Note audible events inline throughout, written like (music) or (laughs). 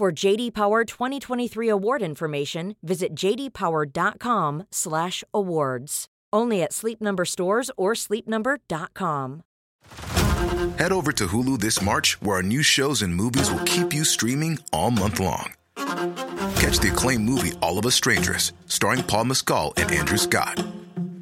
For JD Power 2023 award information, visit jdpower.com/awards. Only at Sleep Number stores or sleepnumber.com. Head over to Hulu this March, where our new shows and movies will keep you streaming all month long. Catch the acclaimed movie All of Us Strangers, starring Paul Mescal and Andrew Scott.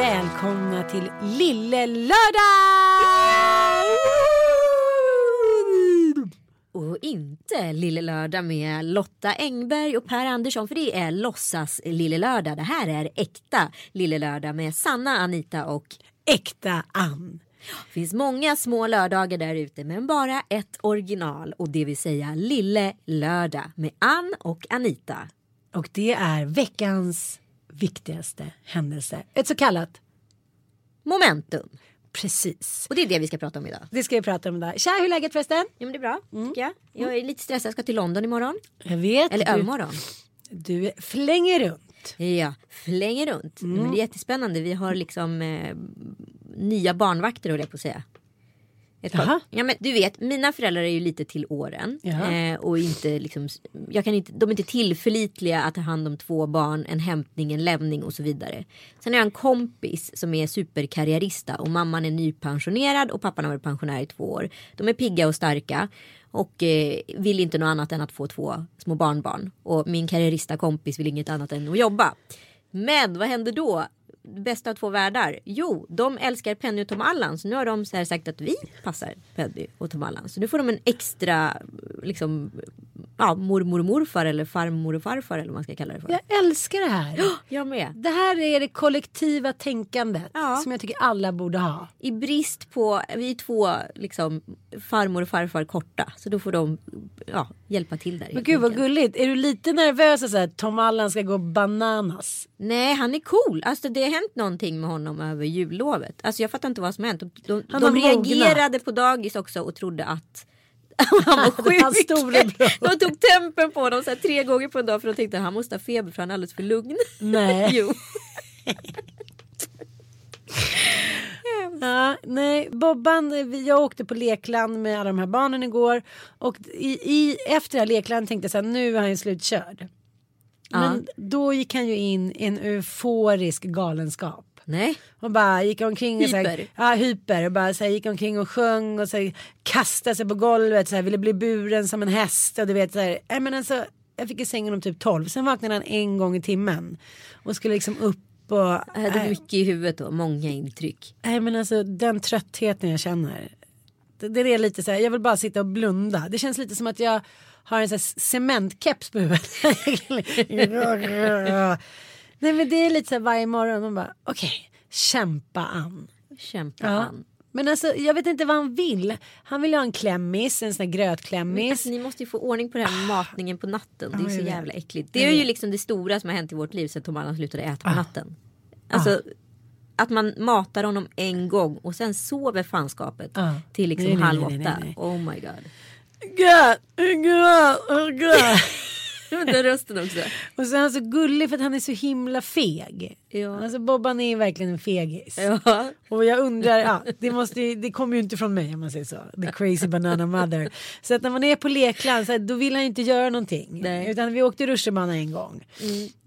Välkomna till Lille Lördag! Och inte Lille Lördag med Lotta Engberg och Per Andersson för det är låtsas Lille Lördag. Det här är äkta Lille Lördag med Sanna, Anita och Äkta Ann. det finns många små lördagar där ute men bara ett original och det vill säga Lille Lördag med Ann och Anita. Och det är veckans viktigaste händelse. Ett så kallat Momentum. precis. Och det är det vi ska prata om idag. Det ska vi prata om idag. Tja, hur är läget förresten? Ja men det är bra tycker jag. Jag är lite stressad, jag ska till London imorgon. Jag vet. Eller du, övermorgon. du flänger runt. Ja, flänger runt. Mm. Men det är jättespännande. Vi har liksom eh, nya barnvakter höll jag på att säga. Ett par- Jaha. Ja, men du vet, mina föräldrar är ju lite till åren. Eh, och inte liksom, jag kan inte, de är inte tillförlitliga att ta hand om två barn, en hämtning, en lämning och så vidare. Sen har jag en kompis som är superkarriärista och mamman är nypensionerad och pappan har varit pensionär i två år. De är pigga och starka och eh, vill inte något annat än att få två små barnbarn. Och min karriärista kompis vill inget annat än att jobba. Men vad händer då? Bästa av två världar. Jo, de älskar Penny och Tom Allan. Så nu har de så sagt att vi passar Penny och Tom Allan. Så nu får de en extra liksom, ja, mormor och morfar eller farmor och farfar eller vad man ska kalla det för. Jag älskar det här. Jag med. Det här är det kollektiva tänkandet Ja. som jag tycker alla borde ha. I brist på, vi är två liksom farmor och farfar korta. Så då får de ja, hjälpa till där. Men gud vad gulligt. Är du lite nervös att så här, Tom Allan ska gå bananas? Nej, han är cool. Alltså det har hänt någonting med honom över jullovet. Alltså jag fattar inte vad som har hänt. De, Han de reagerade på dagis också och trodde att (laughs) han var sjuk. (laughs) De tog tempen på honom så här, tre gånger på en dag för de tänkte att han måste ha feber för han är alldeles för lugn. Nej. (laughs) jo. Ja, nej, Bobban, jag åkte på lekland med alla de här barnen igår. Och i, i, efter det här leklandet tänkte jag så här, nu är han ju slutkörd. Men då gick han ju in i en euforisk galenskap. Nej. Och bara gick omkring och Hyper. ja, hyper och bara så här, gick omkring och sjöng och så här, kastade sig på golvet så här, ville bli buren som en häst och du vet så här, nej, men alltså, jag fick i sängen om typ 12 sen vaknade han en gång i timmen och skulle liksom upp och Jag hade nej, mycket i huvudet då, många intryck. nej men alltså den tröttheten jag känner det, det är lite så här, jag vill bara sitta och blunda det känns lite som att jag har en sån här cementkeps på huvudet (laughs) nej men det är lite så här varje morgon och bara okej kämpa an Kämpa Ja. han. Men alltså jag vet inte vad han vill. Han vill ha en klämmis, en sån här grötklämmis. Alltså, ni måste ju få ordning på det här med matningen på natten. Det är Ja, så jävla äckligt. Det är ju liksom det stora som har hänt i vårt liv sedan Tom Allan slutade äta på natten. Alltså att man matar honom en gång och sen sover fanskapet till liksom Nej, nej, halv nej, nej, åtta. nej. Oh my god. God, God, oh God. Den rösten också. Och så är han så gullig för att han är så himla feg. Ja. Alltså Bobban är verkligen en fegis. Ja. Och jag undrar, ja, det, måste, ju- det kommer ju inte från mig om man säger så. The crazy banana mother. Så att när man är på lekland så här, då vill han ju inte göra någonting. Nej. Utan vi åkte rutschbana en gång.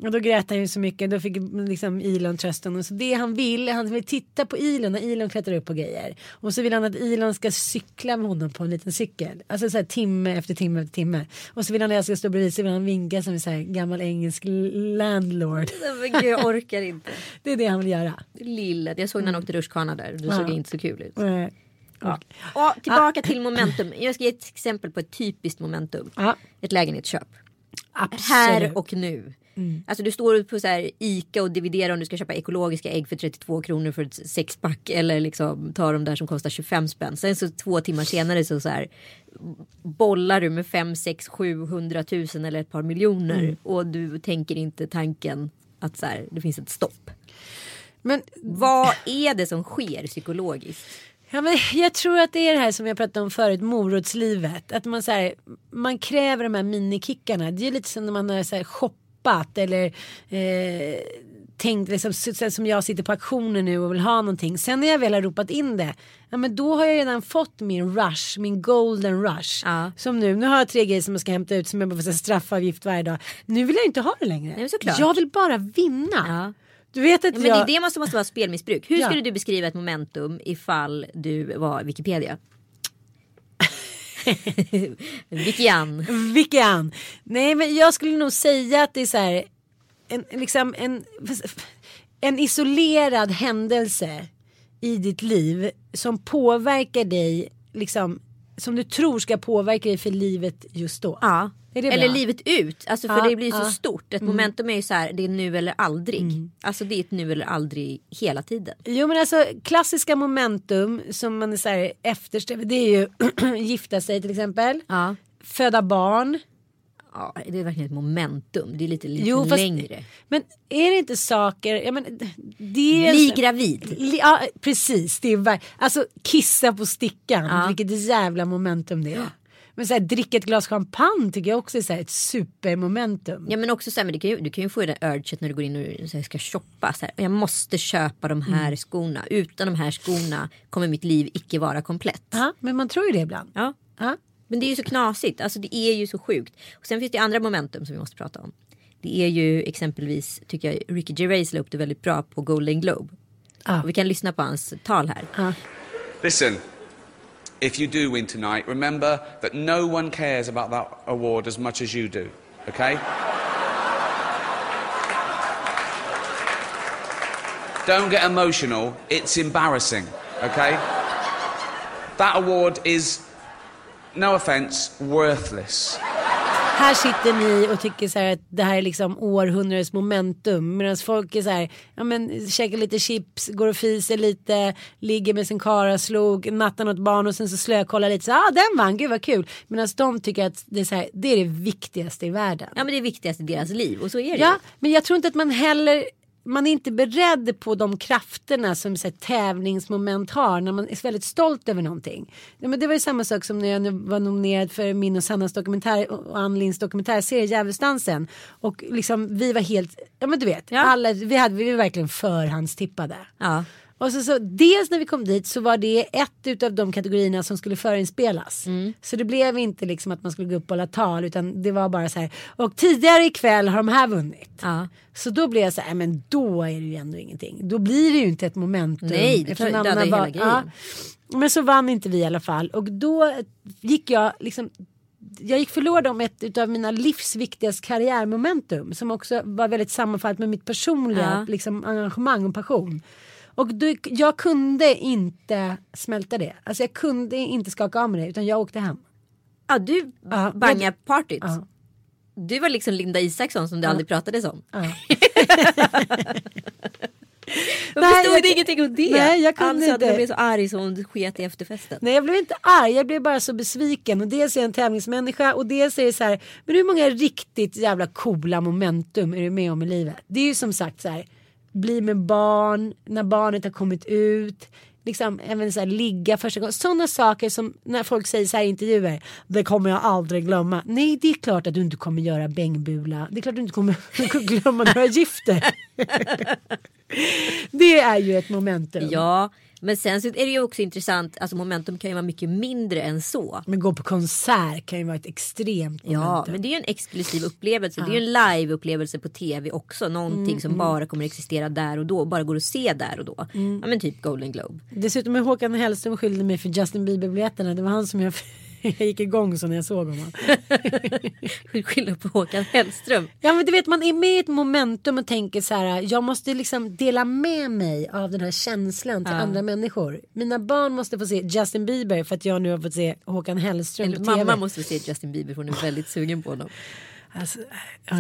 Och då grät han ju så mycket. Då fick liksom Elon trösten. Och så det han vill, han vill titta på Elon när Elon klättrar upp på grejer. Och så vill han att Elon ska cykla med honom på en liten cykel. Alltså så här timme efter timme efter timme. Och så vill han att jag ska stå bredvid så vill han vinka som en så här gammal engelsk landlord. Men gud, jag orkar inte. Det är det han vill göra. Lillet. Jag såg när han åkte rutschkana där. Det såg inte så kul ut. Eh, Ja. Och tillbaka till momentum. Jag ska ge ett exempel på ett typiskt momentum. Ja. Ett lägenhetsköp. Absolut. Här och nu. Alltså du står på så här Ica och dividerar om du ska köpa ekologiska ägg för 32 kronor för ett sexpack eller liksom ta de där som kostar 25 spänn. Sen så två timmar senare så, så här bollar du med 5, 6, 700 tusen eller ett par miljoner och du tänker inte tanken att så här, det finns ett stopp. Men, Vad är det som sker psykologiskt? ja, men jag tror att det är det här som jag pratade om förut, morotslivet. Att man, så här, man kräver de här minikickarna. Det är lite som när man har så här, shoppat eller eh, tänkt liksom, som jag sitter på auktionen nu och vill ha någonting. Sen när jag väl har ropat in det, ja, men då har jag redan fått min rush, min golden rush. Ja. Som nu, nu har jag tre grejer som jag ska hämta ut som jag bara får straffavgift varje dag. Nu vill jag inte ha det längre. Nej. Jag vill bara vinna. Ja. Du vet att Ja, men jag... det är det måste, måste vara spelmissbruk. Hur skulle du beskriva ett momentum ifall du var Wikipedia? (laughs) Wikian. Vilken? Nej men jag skulle nog säga att det är så här. En, liksom en, en isolerad händelse i ditt liv som påverkar dig. Liksom, som du tror ska påverka dig för livet just då. Ja. Eller livet ut. Alltså för Ja, det blir så ja. stort. Ett momentum är ju så här, det är nu eller aldrig. Alltså det är ett nu eller aldrig hela tiden. Jo men alltså klassiska momentum som man är så här eftersträvar. Det är ju (clears throat) gifta sig till exempel. Ja. Föda barn. Ja. Det är verkligen ett momentum. Det är lite, lite Jo, fast- längre. Men är det inte saker. Ja, men, det är Bli gravid. Li- Ja, precis. Det är alltså kissa på stickan. Ja. Vilket jävla momentum det är. Men så här, dricka ett glas champagne tycker jag också är så här, ett supermomentum. Ja men också så här, men det kan ju, du kan ju få den urget när du går in och så här, ska shoppa. Så här, jag måste köpa de här skorna. Utan de här skorna kommer mitt liv icke vara komplett. Ja, men man tror ju det ibland. Ja. Ja. Men det är ju så knasigt. Alltså det är ju så sjukt. Och sen finns det andra momentum som vi måste prata om. Det är ju exempelvis, tycker jag, Ricky Gervais la upp det väldigt bra på Golden Globe. Och vi kan lyssna på hans tal här. Listen, if you do win tonight, remember that no one cares about that award as much as you do, okay? Don't get emotional, it's embarrassing, okay? That award is, no offence, worthless. Här sitter ni och tycker så här att det här är liksom århundradets momentum. Medan folk är så här, ja men käkar lite chips, går och fiser lite, ligger med sin karaslog, nattar något barn och sen så slökollar lite. Så ah, den vann, gud vad kul. Medan de tycker att det är, så här, det är det viktigaste i världen. Ja men det är viktigast i deras liv och så är det Ja, men jag tror inte att man heller man är inte beredd på de krafterna som så här, tävlingsmoment har när man är väldigt stolt över någonting. Ja, men det var ju samma sak som när jag var nominerad för min och Sannas dokumentär och Ann Linds dokumentärserie Djävulsdansen. Och liksom vi var helt, ja men du vet, Ja. alla, vi, hade, vi var verkligen förhandstippade. Ja. Och så, så, dels när vi kom dit så var det ett utav de kategorierna som skulle förinspelas. Mm. Så det blev inte liksom att man skulle gå upp och hålla tal utan det var bara så här. Och tidigare ikväll har de här vunnit. Ja. Så då blev jag så här, men då är det ju ändå ingenting. Då blir det ju inte ett momentum. Nej, det dödar var- hela grejen. Men så vann inte vi i alla fall. Och då gick jag liksom jag gick förlorad om ett av mina livsviktigaste karriärmomentum som också var väldigt sammanfallet med mitt personliga Ja. liksom, engagemang och passion. Och då, jag kunde inte smälta det. Alltså jag kunde inte skaka av mig det utan jag åkte hem. ja du Ja, bangar jag- partyt. Ja. Du var liksom Linda Isaksson som det aldrig pratades om. Ja. (laughs) (laughs) Jag Nej, förstod jag- ingenting om det. Nej, jag kunde alltså, inte. hon blev så arg så hon sket i efterfesten. Nej jag blev inte arg, jag blev bara så besviken. Och dels är jag en tävlingsmänniska och dels är det så här, men hur många riktigt jävla coola momentum är du med om i livet? Det är ju som sagt så här, bli med barn, när barnet har kommit ut, liksom även så här, ligga första gången. Sådana saker som när folk säger så här i intervjuer. Det kommer jag aldrig glömma. Nej det är klart att du inte kommer göra bängbula. Det är klart att du inte kommer (laughs) glömma några gifter. (laughs) det är ju ett momentum. Ja, men sen så är det ju också intressant. Alltså momentum kan ju vara mycket mindre än så. Men gå på konsert kan ju vara ett extremt momentum. Ja, men det är ju en exklusiv upplevelse. Det är ju en live-upplevelse på tv också. Någonting Mm, som bara kommer existera där och då. Bara går att se där och då. Mm. Ja men typ Golden Globe. Dessutom är Håkan Hellström skyldig mig för Justin Bieber-biljetterna. Det var han som jag, (laughs) jag gick igång så när jag såg honom. (laughs) Skylla på Håkan Hellström. Ja men du vet man är med i ett momentum och tänker så här. Jag måste liksom dela med mig av den här känslan till andra människor. Mina barn måste få se Justin Bieber för att jag nu har fått se Håkan Hellström Eller på tv. mamma måste se Justin Bieber för hon är väldigt sugen på honom. Alltså,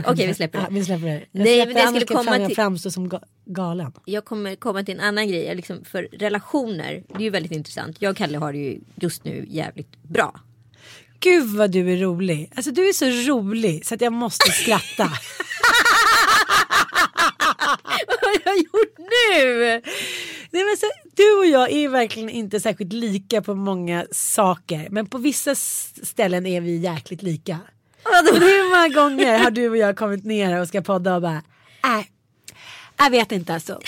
Okej, vi släpper det. Ja, vi släpper det. Jag Nej, men det skulle komma jag till- framstå som ga- galen. Jag kommer komma till en annan grej. Liksom för relationer, det är ju väldigt intressant. Jag och Kalle har det ju just nu jävligt bra. Gud vad du är rolig. Alltså du är så rolig så att jag måste skratta. (laughs) Vad har jag gjort nu? Nej, men så, du och jag är verkligen inte särskilt lika på många saker. Men på vissa ställen är vi jäkligt lika. Hur många gånger har du och jag kommit ner och ska podda och bara nej, jag vet inte alltså.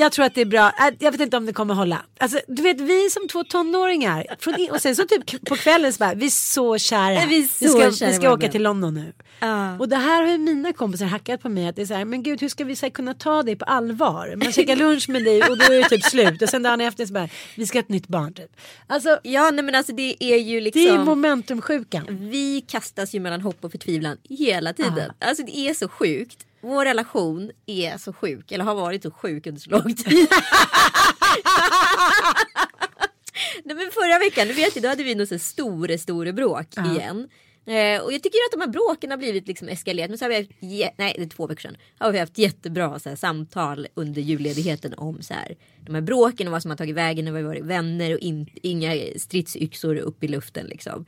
Jag tror att det är bra. Äh, Jag vet inte om det kommer hålla. Alltså, du vet vi som två tonåringar. Från, och sen så typ på kvällen så bara, vi är så kära. Vi så vi ska, kära vi ska åka till London nu. Ja. Och det här har ju mina kompisar hackat på mig. Att det är så här, men gud hur ska vi så här, kunna ta dig på allvar? Man käkar (laughs) lunch med dig och då är det typ slut. Och sen dagen efter så bara, vi ska ha ett nytt barn typ. Alltså Ja nej men alltså det är ju liksom. det är momentumsjukan. Vi kastas ju mellan hopp och förtvivlan hela tiden. Alltså det är så sjukt. Vår relation är så sjuk, eller har varit så sjuk under så lång tid. (laughs) Nej, men förra veckan, du vet ju, då hade vi något så store bråk igen. Eh, och jag tycker att de här bråken har blivit liksom eskalerat. Men så har vi haft, nej det är två veckor sedan. Har vi haft jättebra så här, samtal under julledigheten om så här, de här bråken och vad som har tagit vägen när vi har varit vänner och in, inga stridsyxor upp i luften liksom.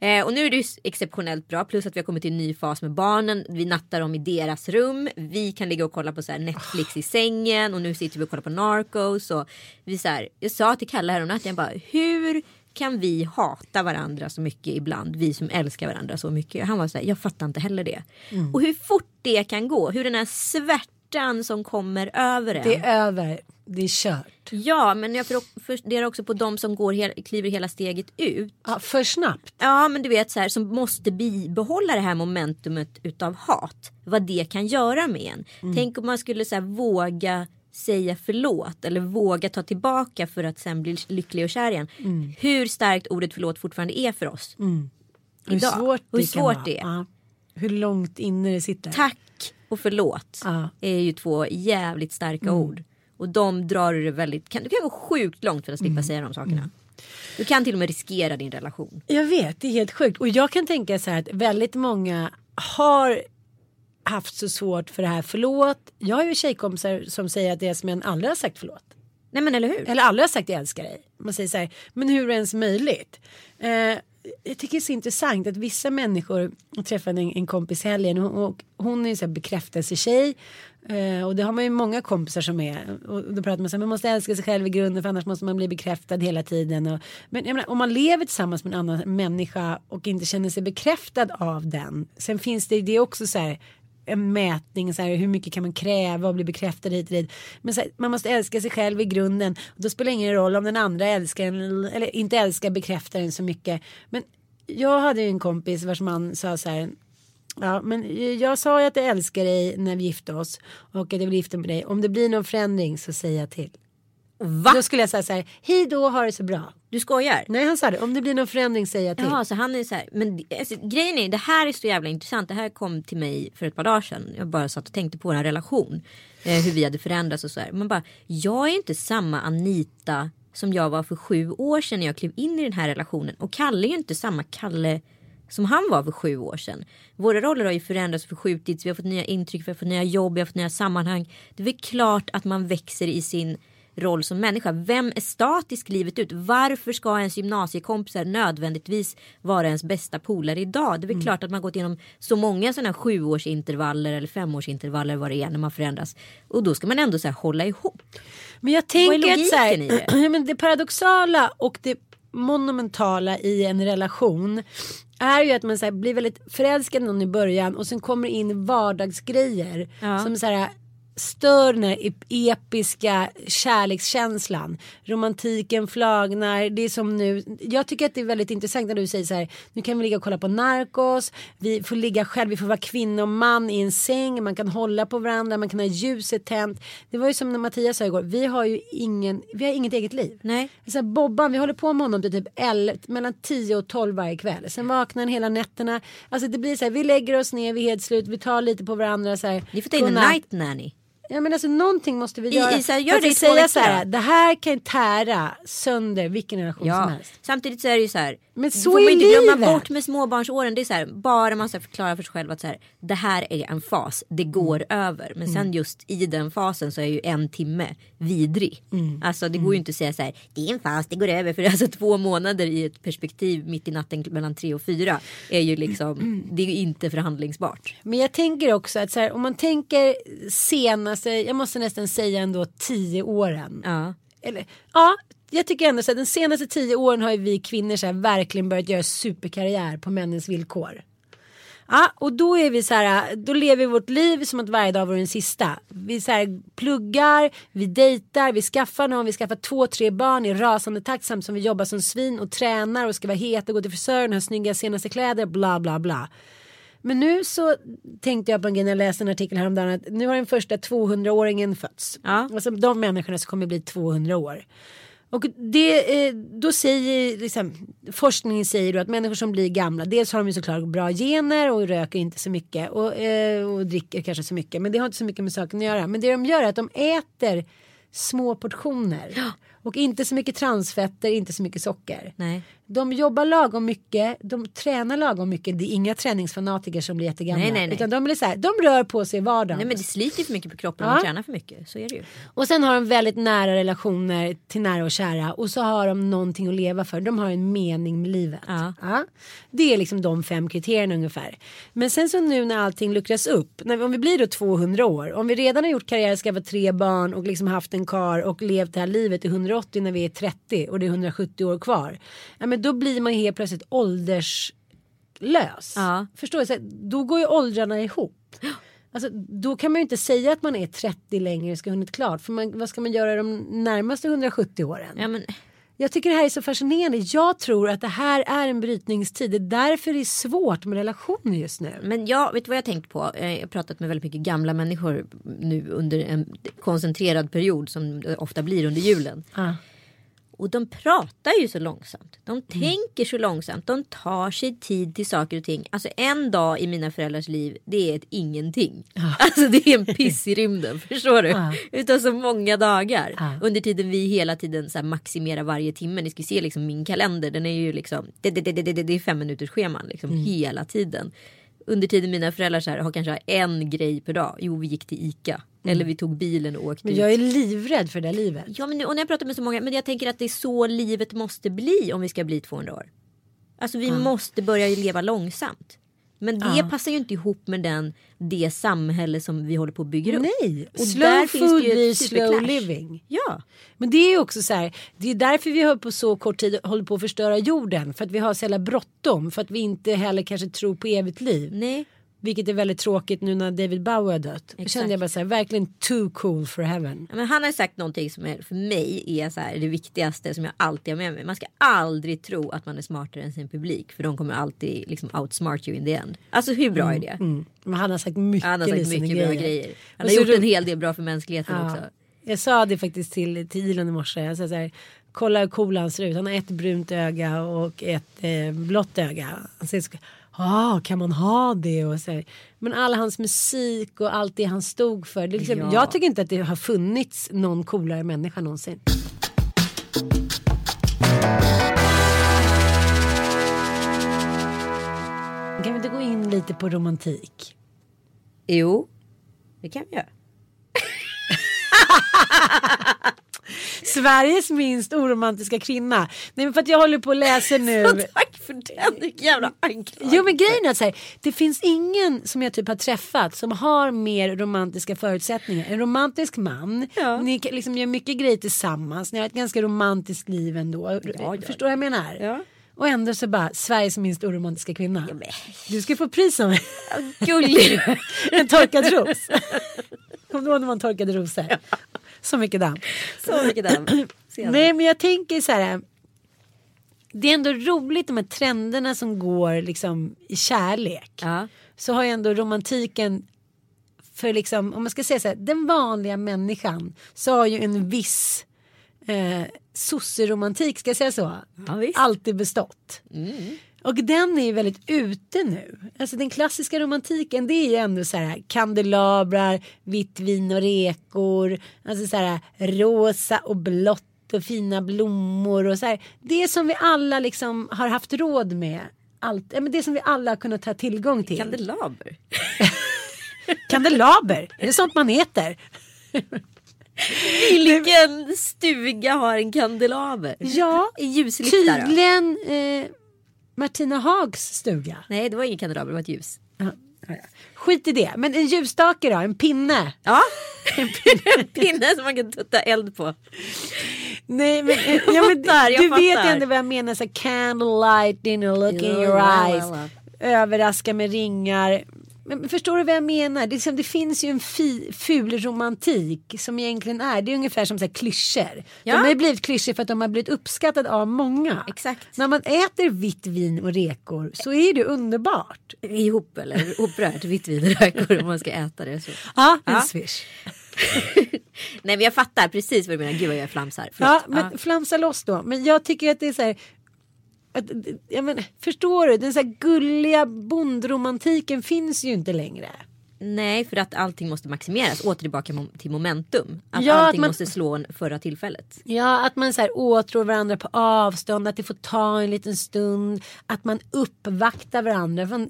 Eh, och nu är det ju exceptionellt bra. Plus att vi har kommit till en ny fas med barnen. Vi nattar dem i deras rum. Vi kan ligga och kolla på så Netflix i sängen. Och nu sitter vi och kollar på Narcos. Och vi så här, jag sa till Kalle häromnatten. Jag bara, hur kan vi hata varandra så mycket ibland? Vi som älskar varandra så mycket. Han var så här, jag fattar inte heller det. Och hur fort det kan gå. Hur den här svärtan som kommer över en. Det är över, det är kört. Ja, men jag funderar också på de som går kliver hela steget ut. Ja, för snabbt. Ja men du vet så här som måste bibehålla det här momentumet utav hat. Vad det kan göra med en. Mm. Tänk om man skulle så här, våga säga förlåt eller våga ta tillbaka för att sen bli lycklig och kär igen. Mm. Hur starkt ordet förlåt fortfarande är för oss. Hur Idag. svårt hur det svårt vara. det är. Ja. Hur långt inne det sitter. Tack och förlåt Ja. är ju två jävligt starka Mm. ord. Och de drar det väldigt, kan, du kan gå sjukt långt för att slippa Mm. säga de sakerna. Du kan till och med riskera din relation. Jag vet, det är helt sjukt. Och jag kan tänka så här att väldigt många har haft så svårt för det här förlåt. Jag har ju tjejkompisar som säger att deras män aldrig har sagt förlåt. Nej men eller hur? Eller aldrig har sagt jag älskar dig. Man säger så här, men hur är det ens möjligt? Eh, jag tycker det är så intressant att vissa människor, jag träffade en, en kompis i helgen och, och hon är en så här bekräftelsetjej. Eh, och det har man ju många kompisar som är. Och då pratar man så här, man måste älska sig själv i grunden för annars måste man bli bekräftad hela tiden. Och, men jag menar, om man lever tillsammans med en annan människa och inte känner sig bekräftad av den. Sen finns det, det också så här en mätning, så här, hur mycket kan man kräva och bli bekräftad hit och dit. Men så här, man måste älska sig själv i grunden. Och då spelar det ingen roll om den andra älskar en, eller inte älskar bekräftar en så mycket. Men jag hade ju en kompis vars man sa så här. Ja, men jag sa ju att jag älskar dig när vi gifte oss och att jag vill gifta mig med dig. Om det blir någon förändring så säger jag till. Va? Då skulle jag säga så här, hej då, ha det så bra. Du skojar? Nej, han sa det, om det blir någon förändring säger jag till. Jaha, så han är så här. Men alltså, grejen är, det här är så jävla intressant. Det här kom till mig för ett par dagar sedan. Jag bara satt och tänkte på vår relation. Eh, hur vi hade förändrats och så här. Man bara, jag är inte samma Anita som jag var för sju år sedan när jag klev in i den här relationen. Och Kalle är ju inte samma Kalle som han var för sju år sedan. Våra roller har ju förändrats och förskjutits. Vi har fått nya intryck, vi har fått nya jobb, vi har fått nya sammanhang. Det är väl klart att man växer i sin roll som människa. Vem är statisk livet ut? Varför ska ens gymnasiekompisar nödvändigtvis vara ens bästa polare idag? Det är väl Mm. klart att man gått igenom så många sådana här sjuårsintervaller eller femårsintervaller vad det är när man förändras. Och då ska man ändå så här hålla ihop. Men jag tänker att så här, det? (clears throat) Men det paradoxala och det monumentala i en relation är ju att man så här, blir väldigt förälskad någon i början och sen kommer in vardagsgrejer Ja. som så här stör den här ep- episka kärlekskänslan. Romantiken flagnar. Det är som nu. Jag tycker att det är väldigt intressant när du säger så här. Nu kan vi ligga och kolla på Narcos. Vi får ligga själv. Vi får vara kvinna och man i en säng. Man kan hålla på varandra. Man kan ha ljuset tänt. Det var ju som när Mattias sa igår. Vi har ju ingen. Vi har inget eget liv. Nej. Så här, Bobban, vi håller på med honom till typ 11, mellan 10 och 12 varje kväll. Sen vaknar han hela nätterna. Alltså det blir så här, vi lägger oss ner, vi är helt slut, vi tar lite på varandra. Så här, Ni får ta in en night nanny. Ja men alltså någonting måste vi I- göra. i så här, gör det i säga så här, det här kan tära sönder vilken relation som Ja, helst. samtidigt så är det ju så här. Men så får är man inte glömma bort med småbarnsåren. Det är så här, bara man ska förklara för sig själv att så här, det här är en fas. Det går Mm. över. Men sen just i den fasen så är ju en timme vidrig. Mm. Alltså det går ju inte att säga så här. Det är en fas, det går över. För alltså två månader i ett perspektiv mitt i natten mellan tre och fyra är ju liksom. Det är ju inte förhandlingsbart. Men jag tänker också att så här, om man tänker senaste, jag måste nästan säga ändå 10 åren. Ja. Eller, ja, jag tycker ändå så att de senaste tio åren har ju vi kvinnor så verkligen börjat göra superkarriär på männens villkor. Ja, och då är vi så här, då lever vi vårt liv som att varje dag vore den sista. Vi så här, pluggar, vi dejtar, vi skaffar någon, vi skaffar två, tre barn i rasande takt samtidigt som vi jobbar som svin och tränar och ska vara heta, gå till frisören, ha snygga senaste kläder, bla bla bla. Men nu så tänkte jag på en grej när jag läste en artikel häromdagen att nu har den första 200-åringen fötts. Ja. Alltså de människorna som kommer bli 200 år. Och det, eh, då säger liksom, forskningen säger då att människor som blir gamla, dels har de ju såklart bra gener och röker inte så mycket och, eh, och dricker kanske så mycket. Men det har inte så mycket med saken att göra. Men det de gör är att de äter små portioner. Och inte så mycket transfetter, inte så mycket socker. Nej. De jobbar lagom mycket, de tränar lagom mycket. Det är inga träningsfanatiker som blir jättegamla. Nej, nej, nej. Utan de, blir så här, de rör på sig i vardagen. Nej men det sliter för mycket på kroppen om Ja. man tränar för mycket. Så är det ju. Och sen har de väldigt nära relationer till nära och kära. Och så har de någonting att leva för. De har en mening med livet. Ja. Det är liksom de fem kriterierna ungefär. Men sen så nu när allting luckras upp. När, om vi blir då 200 år. Om vi redan har gjort karriär, skaffat tre barn och liksom haft en kar och levt det här livet till 180 när vi är 30 och det är 170 år kvar. Ja, men då blir man helt plötsligt ålderslös. Ja. Förstår du? Så då går ju åldrarna ihop. Alltså, då kan man ju inte säga att man är 30 längre ska ha hunnit klart. För man, vad ska man göra de närmaste 170 åren? Ja, men, Jag tycker det här är så fascinerande. Jag tror att det här är en brytningstid. Det är därför det är svårt med relationer just nu. Men jag vet vad jag tänkt på? Jag har pratat med väldigt mycket gamla människor nu under en koncentrerad period som det ofta blir under julen. Ja. Och de pratar ju så långsamt. De tänker så långsamt. De tar sig tid till saker och ting. Alltså en dag i mina föräldrars liv, det är ett ingenting. (laughs) Alltså det är en piss i rymden, (laughs) förstår du? Ja. Utan så många dagar. Ja. Under tiden vi hela tiden så maximerar varje timme. Ni ska se liksom min kalender, den är ju liksom, det, det, det, det, det, det är fem minuters scheman liksom Mm. hela tiden. Under tiden mina föräldrar så här, har kanske en grej per dag. Jo, vi gick till ICA. Eller vi tog bilen och åkte Mm. Men jag är livrädd för det livet. Ja, men nu, och när jag pratar med så många, men jag tänker att det är så livet måste bli om vi ska bli 200 år. Alltså vi måste börja leva långsamt. Men det Ja. passar ju inte ihop med den, det samhälle som vi håller på att bygga upp. Nej, Och slow food blir slow living. Ja, Men det är ju också så här. Det är därför vi har på så kort tid håller på att förstöra jorden. För att vi har så jävla bråttom. För att vi inte heller kanske tror på evigt liv. nej. Vilket är väldigt tråkigt nu när David Bowie har dött. Då Exakt. kände jag bara så här, verkligen too cool for heaven. Men han har sagt någonting som är, för mig är så här, det viktigaste som jag alltid har med mig. Man ska aldrig tro att man är smartare än sin publik. För de kommer alltid liksom outsmart you in the end. Alltså hur bra är det? Mm. Men han har sagt mycket Han har sagt mycket bra grejer. Han har gjort ro- en hel del bra för mänskligheten Ja. också. Jag sa det faktiskt till, till Elon i morse. Jag sa så här, kolla hur cool han ser ut. Han har ett brunt öga och ett eh, blått öga. Han säger så ah, kan man ha det? Och så här. Men all hans musik och allt det han stod för. Det är liksom, Ja. Jag tycker inte att det har funnits någon coolare människa någonsin. Kan vi inte gå in lite på romantik? Jo, det kan vi göra. (laughs) Sveriges minst oromantiska kvinna. Nej men för att jag håller på att läsa nu. (laughs) Tack för den, vilken jävla anklagelse. Jo men grejen är att så här, det finns ingen som jag typ har träffat som har mer romantiska förutsättningar. En romantisk man, Ja. ni liksom gör mycket grejer tillsammans, ni har ett ganska romantiskt liv ändå. ja. Förstår vad jag menar? Ja. Och ändå så bara Sveriges minst oromantiska kvinna. men- Du ska få pris av mig. Gullig. (laughs) en torkad ros. Kommer du ihåg när man torkade rosor? Så mycket damm. Så mycket den. (clears throat) Nej men jag tänker så här. Det är ändå roligt de här trenderna som går liksom i kärlek. Ja. Så har ju ändå romantiken för liksom om man ska säga så här. Den vanliga människan så har ju en viss eh, sosseromantik ska jag säga så. Ja, visst. Alltid bestått. Och den är ju väldigt ute nu. Alltså den klassiska romantiken det är ju ändå så här kandelabrar, vitt vin och rekor. Alltså så här rosa och blått och fina blommor och så här. Det som vi alla liksom har haft råd med. Allt, ja, men det som vi alla har kunnat ha tillgång till. Kandelaber. (laughs) Kandelaber, är det sånt man äter? Vilken stuga har en kandelaber? Ja, ljuslykta tydligen eh, Martina Hags stuga. Nej det var ingen kandelaber, det var ett ljus. Ja. Skit i det, men en ljusstake då, en pinne. Ja, (laughs) en pinne som man kan tutta eld på. Nej men, eh, ja, men fattar, du vet fattar. ändå vad jag menar, så candlelight dinner, look in your eyes. Överraska med ringar. Men förstår du vad jag menar? Det, är som, det finns ju en fi, ful romantik som egentligen är, det är ungefär som så här, klyschor. Ja. De har blivit klyschor för att de har blivit uppskattade av många. Exakt. När man äter vitt vin och rekor så är det underbart. Ihop eller hopprört vitt vin och räkor om man ska äta det. Så. Ja, en Ja. swish. (laughs) Nej men jag fattar precis vad du menar. Gud vad jag flamsar. Ja, men flamsa loss då. Men jag tycker att det är så här. Att, ja, men, förstår du? Den så gulliga bondromantiken finns ju inte längre. Nej för att allting måste maximeras. Åter tillbaka till momentum. Att Ja, att allting man- måste slå en förra tillfället. Ja, att man så här åtrår varandra på avstånd, att det får ta en liten stund, att man uppvaktar varandra.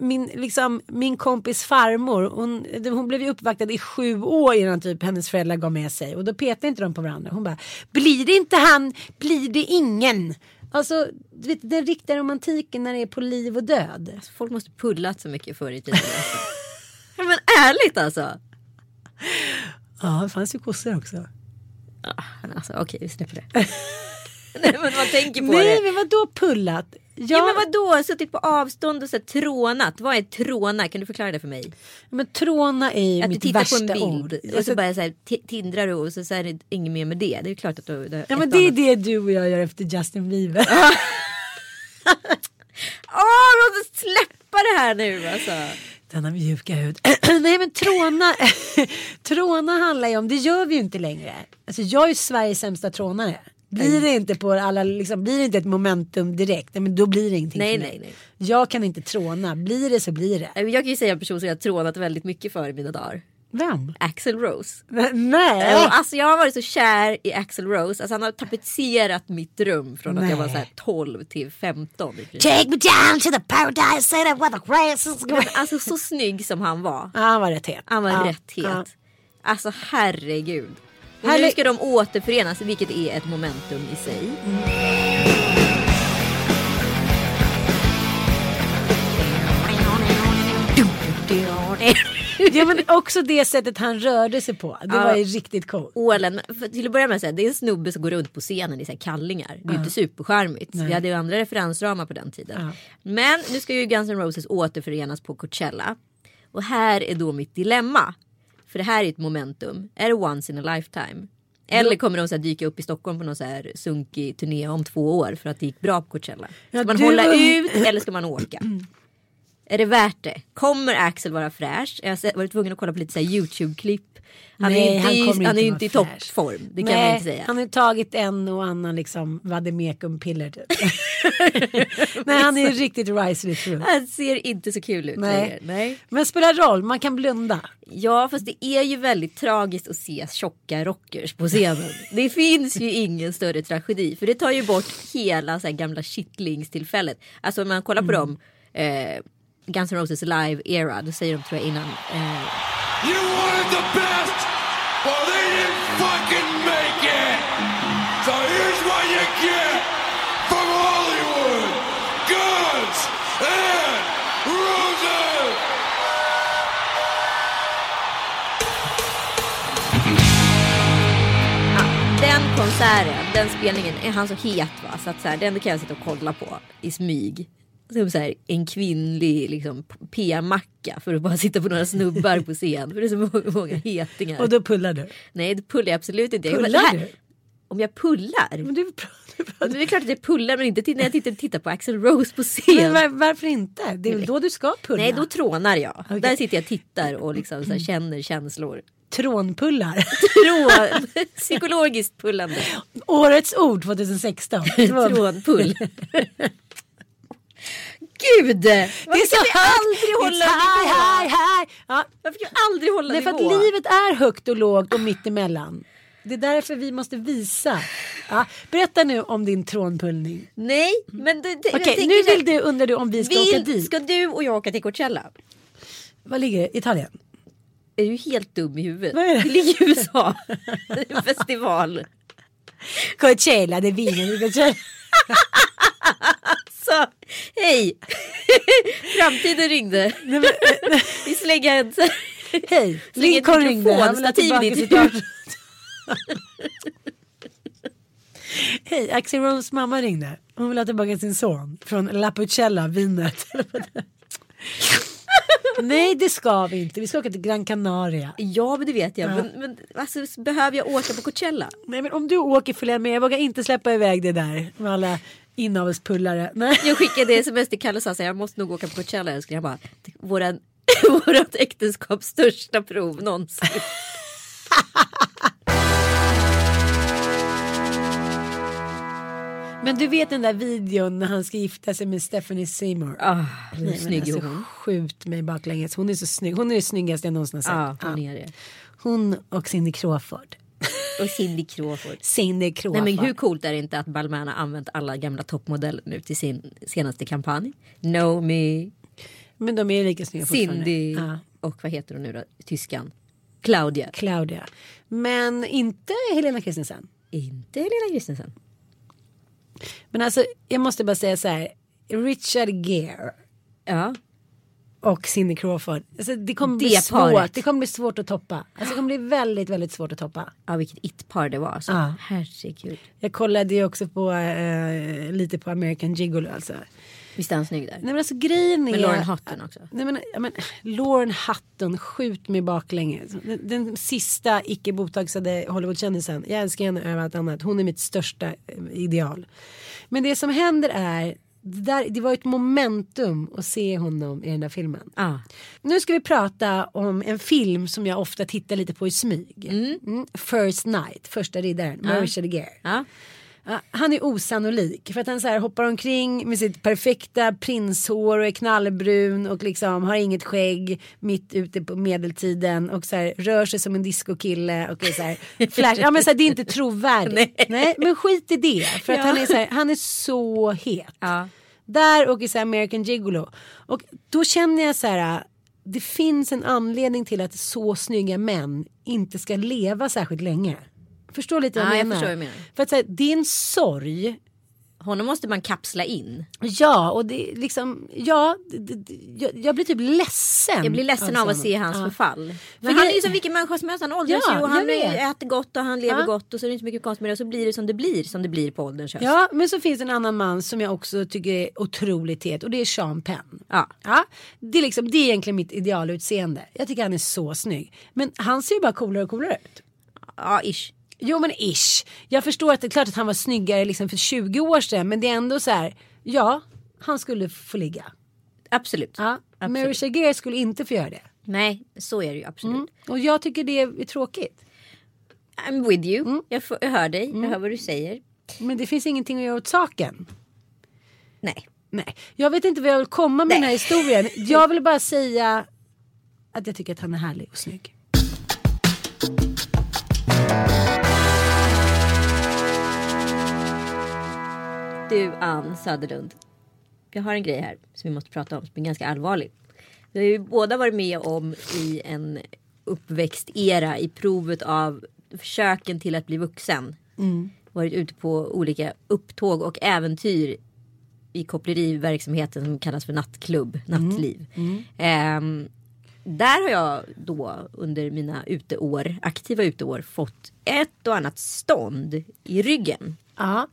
Min, liksom, min kompis farmor, hon, hon blev ju uppvaktad i sju år innan typ hennes föräldrar gav med sig och då petade inte de på varandra. Hon bara, blir det inte han, blir det ingen. Alltså, du vet, den riktiga romantiken när det är på liv och död. Alltså, folk måste pullat så mycket förr i tiden. Alltså. (laughs) Men ärligt alltså. Ja, det fanns ju kossor också. Ja, alltså okej vi släpper det. (laughs) (laughs) Nej men man tänker på Nej, det. men vadå pullat? Ja, Ja men vadå, suttit på avstånd och så här, trånat. Vad är tråna? Kan du förklara det för mig? men tråna är ju Att du mitt tittar värsta på en bild ord. och så Alltså, bara så här, ti- tindrar du och så, så är det inget mer med det. Det är klart att du... du ja, men det är det du och jag gör efter Justin Bieber. (laughs) Åh, låt oss släppa det här nu alltså. Denna mjuka hud. (clears throat) Nej men tråna, (laughs) tråna handlar ju om, det gör vi ju inte längre. Alltså jag är ju Sveriges sämsta trånare. Blir det inte på alla, liksom, blir det inte ett momentum direkt, nej, men då blir det ingenting Nej, för mig. nej, nej. Jag kan inte tråna, blir det så blir det. Jag kan ju säga en person som jag har trånat väldigt mycket för i mina dagar. Vem? Axel Rose. Nej. Och Alltså jag har varit så kär i Axel Rose. Alltså han har tapetserat mitt rum från att jag var Nej. så här 12 till 15. i princip. Take me down to the paradise city where the grass is green. Men Alltså så snygg som han var. Ja, han var rätt het. Han var ja, rätt het. ja. Alltså herregud. Och Härlig- nu ska de återförenas vilket är ett momentum i sig. Ja men också det sättet han rörde sig på. Det Ja. var ju riktigt coolt. Ålen, för till att börja med så här, det är en snubbe som går runt på scenen i så kallingar. Det är ju inte supercharmigt. Vi hade ju andra referensramar på den tiden. Ja. Men nu ska ju Guns N' Roses återförenas på Coachella. Och här är då mitt dilemma. För det här är ett momentum. Är det once in a lifetime? Eller kommer de så dyka upp i Stockholm på någon så här sunkig turné om två år för att det gick bra på Coachella? Ska man hålla ut eller ska man åka? (clears throat) (clears throat) Är det värt det? Kommer Axel vara fräsch? Jag har varit tvungen att kolla på lite YouTube-klipp. Han Nej, är inte, han kommer han är inte i toppform. Det kan Nej, man inte säga. Han har tagit en och annan liksom vademekum-piller typ. (laughs) Nej han är riktigt risely through. Han ser inte så kul ut Nej. längre. Nej. Men spelar roll, man kan blunda. Ja fast det är ju väldigt tragiskt att se tjocka rockers på scenen. Det finns ju ingen större tragedi. För det tar ju bort hela så här gamla kittlingstillfället. Alltså om man kollar på dem. Eh, Guns N' Roses live era. Då säger de tror jag innan. Eh, You wanted the best, Well, they didn't fucking make it! So here's what you get from Hollywood Guns and Roses! Den konserten, den spelningen, är han så het va? Så att så här, den kan jag sitta och kolla på i smyg. Som så här, en kvinnlig liksom, p-macka för att bara sitta på några snubbar på scen. För det är så många, hetingar. Och då pullar du. Nej det pullar jag absolut inte. Jag- Pullar det här- du? Om jag pullar? Men du, du Men Det är klart att jag pullar men inte till när jag tittar, tittar på Axel Rose på scen. var, varför inte? Det är väl då du ska pulla? Nej då trånar jag. Okej. Där sitter jag och tittar och liksom så här, känner känslor. Trånpullar. (laughs) Trå, psykologiskt pullande. Årets ord 2016. Trån- (laughs) Trånpull. (laughs) Gud! Det är så vi aldrig hålla high, high, high. Ja, Varför kan vi aldrig hålla Nej, för att livet är högt och lågt och mittemellan. Det är därför vi måste visa. Ja, berätta nu om din trånpullning. Nej, men det, det, tänker nu vill du, undrar du om vi ska åka vill, dit. Ska du och jag åka till Coachella? Var ligger det? Italien? Är du helt dum i huvudet? Vad är det? Det ligger i USA. Det är festival. Coachella, det är vinen i Coachella. (laughs) Hej! (laughs) Framtiden ringde. Nej, men, Vi slänger en Hej, (laughs) Lincoln ringde. Han vill ha tillbaka sitt. Hej, Axel Rose mamma ringde. Hon vill ha tillbaka sin son från La Pucella, vinet. (laughs) Nej, det ska vi inte. Vi ska åka till Gran Canaria. Ja men det vet jag. Ja. Men, men alltså, behöver jag åka på Coachella? Nej, men om du åker följer med. Jag vågar inte släppa iväg det där med alla inavelspullare. Nej. Jag skickade sms till Kalle och sa så här, jag måste nog åka på Coachella älskling. Han bara, våran, (laughs) vårat äktenskaps största prov någonsin. Men du vet den där videon när han ska gifta sig med Stephanie Seymour. Ah, hur Nej, snygg alltså, hon. Skjut mig baklänges. Hon är så snygg. Hon är det snyggaste jag någonsin har sett. Ja, hon Ja. är det. Hon och Cindy Crawford. (laughs) Och Cindy Crawford. Cindy Crawford. Nej men hur coolt är det inte att Balmain har använt alla gamla toppmodeller nu till sin senaste kampanj? Me, Men de är lika snygga fortfarande. Cindy Ja. och vad heter hon nu då? Tyskan. Claudia. Claudia. Men inte Helena Christensen. Inte Helena Christensen. Men alltså jag måste bara säga så här. Richard Gere Ja. Och Cindy Crawford. Alltså, det kommer bli Det svårt. paret. Det kommer bli svårt att toppa. Alltså, det kommer bli väldigt, väldigt svårt att toppa. ja, vilket it-par det var. Alltså. Ja. Herregud. Jag kollade ju också på eh, lite på American Gigolo alltså. Visst är han snygg där? Nej men alltså grejen är. Med Lauren Hutton också. Nej men, men Lauren Hutton, skjut mig baklänges. Den, den sista icke botoxade Hollywoodkändisen. Jag älskar henne över allt annat. Hon är mitt största eh, ideal. Men det som händer är. Det, där, det var ett momentum att se honom i den där filmen. Ja. Nu ska vi prata om en film som jag ofta tittar lite på i smyg. Mm. First Night, första riddaren, med Ja. Richard Gere. Ja. Ja, han är osannolik för att han så här hoppar omkring med sitt perfekta prinshår och är knallbrun och liksom har inget skägg mitt ute på medeltiden och så här rör sig som en discokille och är så här flash. Ja men så här, det är inte (laughs) trovärdigt. Nej. men skit i det för att Ja. han är så här, han är så het. Ja. Där och i så här American Gigolo. Och då känner jag så här. Det finns en anledning till att så snygga män inte ska leva särskilt länge. Förstår lite vad Ja, jag jag menar? du menar. För att är en sorg. Honom måste man kapsla in. Ja, och det är liksom, ja, det, det, jag, jag blir typ ledsen. Jag blir ledsen av att se hans Ja. förfall. För han är ju som vilken människa som helst. Han åldras Ja, ju och han jag äter gott och han lever Ja. gott och så är det inte så mycket konstigt med det. Och så blir det som det blir som det blir på ålderns höst. Ja, men så finns en annan man som jag också tycker är otroligt het och det är Sean Penn. Ja. Ja, det, är liksom, det är egentligen mitt idealutseende. Jag tycker han är så snygg. Men han ser ju bara coolare och coolare ut. Ja, ish. Jo men ish. Jag förstår att det är klart att han var snyggare liksom för 20 år sedan men det är ändå så här. Ja, han skulle få ligga. Absolut. Ja, Absolut. Mary Shager skulle inte få göra det. Nej, så är det ju absolut. Mm. Och jag tycker det är tråkigt. I'm with you. Mm. Jag, får, jag hör dig. Jag hör vad du säger. Men det finns ingenting att göra åt saken. Nej. Nej, jag vet inte vad jag vill komma med den här historien. Jag vill bara säga att jag tycker att han är härlig och snygg. Du Ann Söderlund. Jag har en grej här som vi måste prata om som är ganska allvarlig. Vi har ju båda varit med om i en uppväxtera i provet av försöken till att bli vuxen. Varit ute på olika upptåg och äventyr i koppleriverksamheten som kallas för nattklubb, nattliv. Ehm, där har jag då under mina uteår, aktiva uteår fått ett och annat stånd i ryggen. Ja.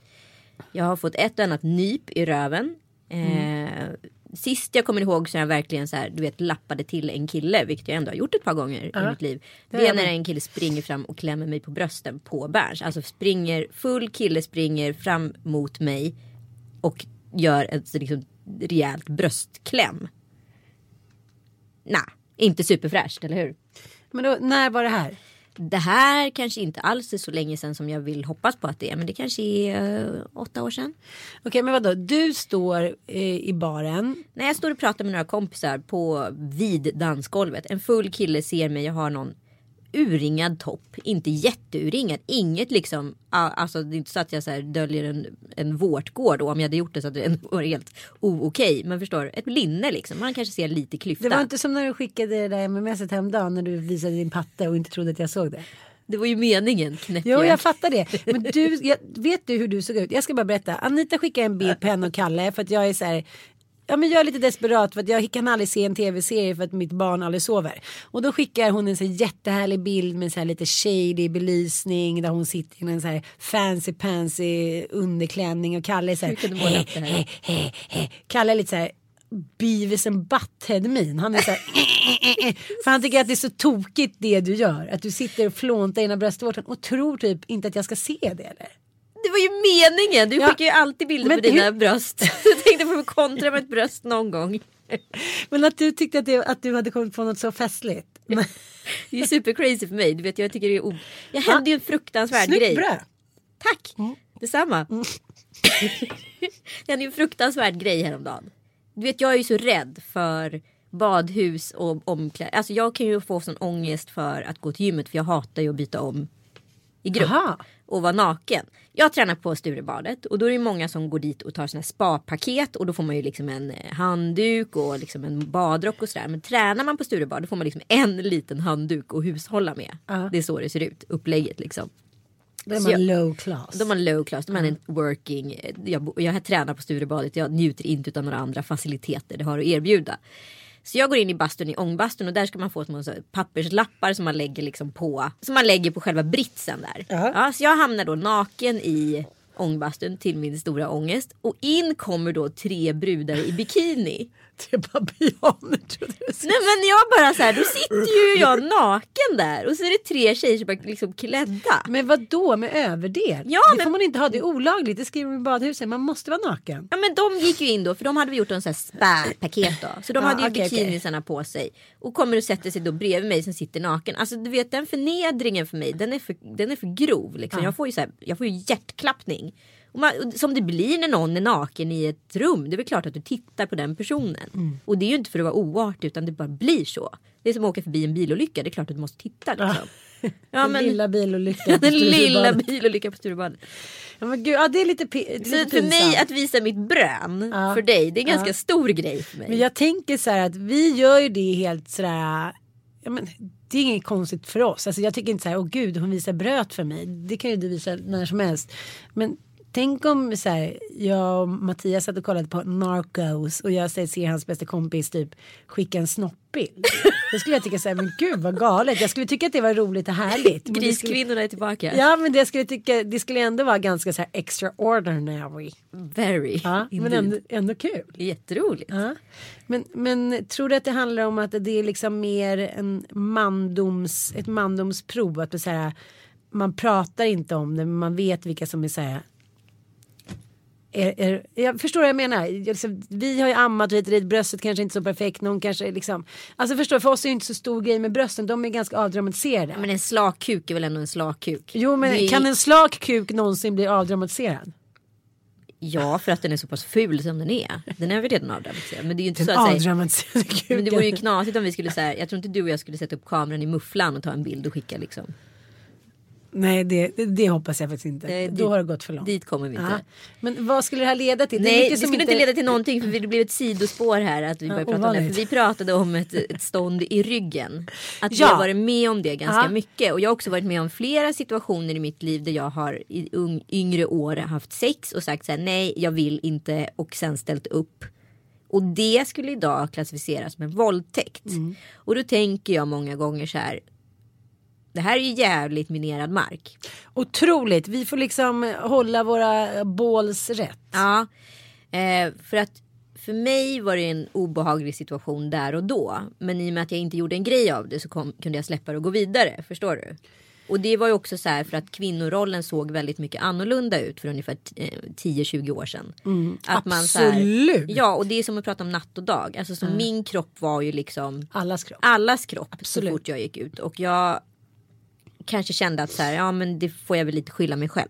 Jag har fått ett och annat nyp i röven. Eh, Sist jag kommer ihåg så jag verkligen så här, du vet lappade till en kille, vilket jag ändå har gjort ett par gånger i mitt liv. Det är när en kille springer fram och klämmer mig på brösten på Berns. Alltså springer, full kille springer fram mot mig och gör ett liksom, rejält bröstkläm. Nej, inte superfräscht, eller hur? Men då, när var det här? Det här kanske inte alls är så länge sedan som jag vill hoppas på att det är. Men det kanske är eh, åtta år sedan. Okej men vadå, du står eh, i baren. När jag står och pratar med några kompisar på vid dansgolvet. En full kille ser mig, jag har någon urringad topp. Inte jätteuringad. Inget liksom. Alltså det är inte så att jag så här döljer en, en vårtgård. Och om jag hade gjort det så hade det varit helt okej. Men förstår du? Ett linne liksom. Man kanske ser lite klyfta. Det var inte som när du skickade det där mmset häromdagen när du visade din patte och inte trodde att jag såg det. Det var ju meningen. knäpp Jo jag fattar det. Men du, jag, vet du hur du såg ut? Jag ska bara berätta. Anita skickade en bild på henne och Kalle för att jag är så här. Ja men jag är lite desperat för att jag kan aldrig se en tv-serie för att mitt barn aldrig sover. Och då skickar hon en så här jättehärlig bild med så här lite shady belysning där hon sitter i en så här fancy pansy underklänning och Kalle är så här. Här? "He, he, he." Kalle är lite så här Beavis and Butthead min. Han är så här, (laughs) för han tycker att det är så tokigt det du gör. Att du sitter och flåntar ena bröstvårtan och tror typ inte att jag ska se det eller? Det var ju meningen. Du Ja. skickar ju alltid bilder Men på dina hur- bröst. (laughs) Jag tänkte få kontra med ett bröst någon gång. Men att du tyckte att, det, att du hade kommit på något så festligt. (laughs) Det är super crazy för mig. Du vet, jag tycker det är o... Jag hände ju en fruktansvärd snyggt grej. bröd. Tack! Detsamma. det hände ju en fruktansvärd grej häromdagen. Du vet jag är ju så rädd för badhus och omklädning. Alltså jag kan ju få sån ångest för att gå till gymmet för jag hatar ju att byta om i grupp. Aha. Och vara naken. Jag tränar på Sturebadet och då är det många som går dit och tar sina spapaket och då får man ju liksom en eh, handduk och liksom en badrock och sådär. Men tränar man på Sturebad då får man liksom en liten handduk att hushålla med. Ja. Det är så det ser ut, upplägget liksom. Då är man jag- low class. De har low class, de har en working. Jag, bo- jag tränar på Sturebadet, jag njuter inte av några andra faciliteter det har att erbjuda. Så jag går in i bastun i ångbastun och där ska man få små papperslappar som man lägger liksom på. Som man lägger på själva britsen där. Ja. Ja, så jag hamnar då naken i ångbastun till min stora ångest. Och in kommer då tre brudar i bikini. Är babianer trodde jag. Nej men jag bara så här, då sitter ju jag naken där. Och så är det tre tjejer som är liksom klädda. Men vad då med överdel? Ja, det men- får man inte ha, det är olagligt. Det skriver de i badhuset. Man måste vara naken. Ja men de gick ju in då för de hade väl gjort en sån här spä-paket då. Så de Ja, hade ju okej. bikinisarna på sig. Och kommer och sätter sig då bredvid mig som sitter naken. Alltså du vet den förnedringen för mig den är för, den är för grov. Liksom. Jag, får ju så här, jag får ju hjärtklappning. Man, som det blir när någon är naken i ett rum. Det är väl klart att du tittar på den personen. Mm. Och det är ju inte för att vara oartig utan det bara blir så. Det är som att åka förbi en bilolycka. Det är klart att du måste titta liksom. (laughs) Ja, Den men, lilla bilolyckan. (laughs) den lilla bilolyckan på Sturebadet. Ja, men gud, ja, det är lite, det är lite för mig att visa mitt brön Ja. för dig, det är en ganska Ja. stor grej för mig. Men jag tänker så här att vi gör ju det helt sådär. Ja, men, det är inget konstigt för oss. Alltså, jag tycker inte så här, åh gud hon visar bröt för mig. Det kan ju du visa när som helst. Men tänk om så här, jag och Mattias satt och kollade på Narcos och jag ser ser hans bästa kompis typ skicka en snoppbild. Då skulle jag tycka så här, men gud vad galet. Jag skulle tycka att det var roligt och härligt. Skulle- Griskvinnorna är tillbaka. Ja men det skulle, tycka, det skulle ändå vara ganska så här extraordinary. Very. Ja, men ändå, ändå kul. Jätteroligt. Ja. Men, men tror du att det handlar om att det är liksom mer en mandoms, ett mandomsprov? Att det så här, man pratar inte om det men man vet vilka som är så här. Är, är, jag förstår vad jag menar. Jag Liksom, vi har ju ammat hit och dit, bröstet kanske inte är så perfekt. Någon kanske liksom, alltså förstår, för oss är det inte så stor grej med brösten. De är ganska avdramatiserade. Men en slak kuk är väl ändå en slak kuk? jo men Det kan en slak kuk någonsin bli avdramatiserad? Ja, för att den är så pass ful som den är. Den är väl redan avdramatiserad. Men det är ju inte Den så att säga. Men det vore ju knasigt om vi skulle säga. Jag tror inte du och jag skulle sätta upp kameran i mufflan och ta en bild och skicka liksom. Nej det, det, hoppas jag faktiskt inte. Nej, Då dit- har det gått för långt. Dit kommer vi inte. Ja. Men vad skulle det här leda till? Det Nej, det skulle inte leda till någonting för det blev ett sidospår här. Att vi, började prata om det. För vi pratade om ett, ett stånd i ryggen. Att vi Ja. har varit med om det ganska Ja. mycket. Och jag har också varit med om flera situationer i mitt liv där jag har i ung, yngre år haft sex och sagt så här nej jag vill inte och sen ställt upp. Och det skulle idag klassificeras som en våldtäkt. Mm. Och då tänker jag många gånger så här. Det här är ju jävligt minerad mark. Otroligt. Vi får liksom hålla våra balls rätt. Ja, eh, för att för mig var det en obehaglig situation där och då. Men i och med att jag inte gjorde en grej av det så kom, kunde jag släppa det och gå vidare. Förstår du? Och det var ju också så här för att kvinnorollen såg väldigt mycket annorlunda ut för ungefär eh, 10-20 år sedan. att man så här- absolut. ja, och det är som att prata om natt och dag. Alltså så min kropp var ju liksom Allas kropp. allas kropp Absolut. så fort jag gick ut. Och jag kanske kände att så här, ja men det får jag väl lite skylla mig själv.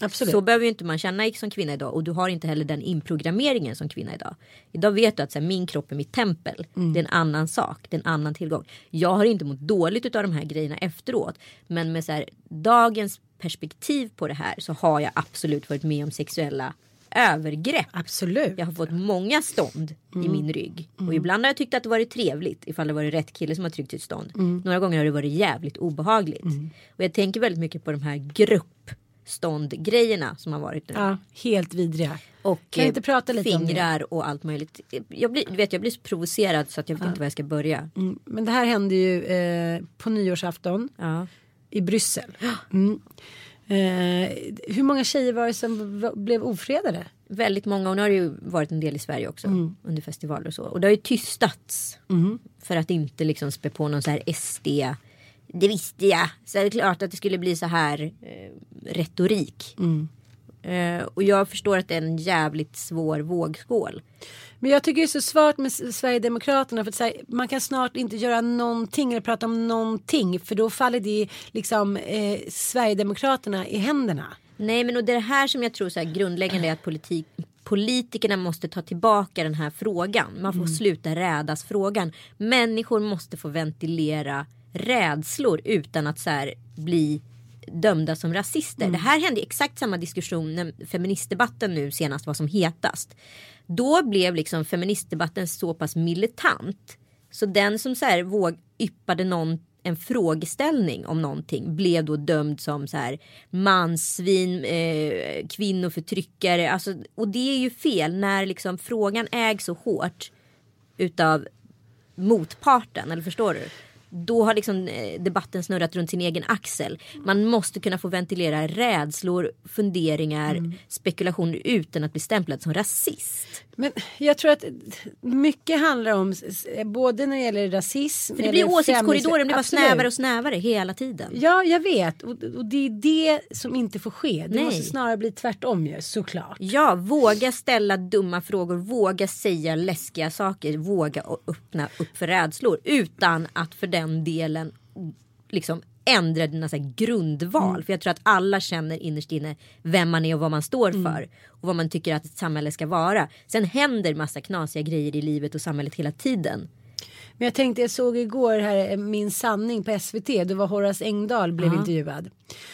Absolut. Så behöver ju inte man känna som kvinna idag och du har inte heller den inprogrammeringen som kvinna idag. Idag vet du att så här, min kropp är mitt tempel. Mm. Det är en annan sak, det är en annan tillgång. Jag har inte mått dåligt av de här grejerna efteråt. Men med så här, dagens perspektiv på det här så har jag absolut varit med om sexuella övergrepp. Absolut. Jag har fått många stånd Mm. i min rygg. Och ibland har jag tyckt att det varit trevligt ifall det varit rätt kille som har tryckt ett stånd. Mm. Några gånger har det varit jävligt obehagligt. Och jag tänker väldigt mycket på de här gruppståndgrejerna som har varit nu. Ja, helt vidriga. Och Kan vi inte eh, prata lite om det? fingrar och allt möjligt. Jag blir, vet, jag blir så provocerad så att jag vet inte var jag ska börja. Mm, Men det här hände ju eh, på nyårsafton Ja. i Bryssel. Mm. Eh, hur många tjejer var det som blev ofredade? Väldigt många och nu har det ju varit en del i Sverige också Mm. under festivaler och så. Och det har ju tystats. För att inte liksom spä på någon så här SD. Det visste jag. Så är det klart att det skulle bli så här eh, retorik. Mm. Eh, och jag förstår att det är en jävligt svår vågskål. Men jag tycker det är så svårt med Sverigedemokraterna för att säga, man kan snart inte göra någonting eller prata om någonting för då faller det liksom eh, Sverigedemokraterna i händerna. Nej men och det är det här som jag tror så här grundläggande är att politik, politikerna måste ta tillbaka den här frågan. Man får sluta rädas frågan. Människor måste få ventilera rädslor utan att så här bli dömda som rasister. Det här hände i exakt samma diskussion när feministdebatten nu senast var som hetast. Då blev liksom feministdebatten så pass militant så den som så här våg yppade någon en frågeställning om någonting blev då dömd som så här mansvin, eh, kvinnoförtryckare. Alltså, och det är ju fel när liksom frågan ägs så hårt utav motparten, eller förstår du? Då har liksom eh, debatten snurrat runt sin egen axel. Man måste kunna få ventilera rädslor, funderingar, spekulationer utan att bli stämplad som rasist. Men jag tror att mycket handlar om både när det gäller rasism. För det blir gäller åsiktskorridoren, det blir bara snävare och snävare hela tiden. Ja, jag vet. Och, och det är det som inte får ske. Det Nej. måste snarare bli tvärtom ju, såklart. Ja, våga ställa dumma frågor, våga säga läskiga saker, våga öppna upp för rädslor utan att för den delen liksom ändra dina så grundval. För jag tror att alla känner innerst inne vem man är och vad man står för. Och vad man tycker att ett samhälle ska vara. Sen händer massa knasiga grejer i livet och samhället hela tiden. Men jag tänkte, jag såg igår här eh, Min sanning på SVT. Det var Horace Engdahl blev intervjuad.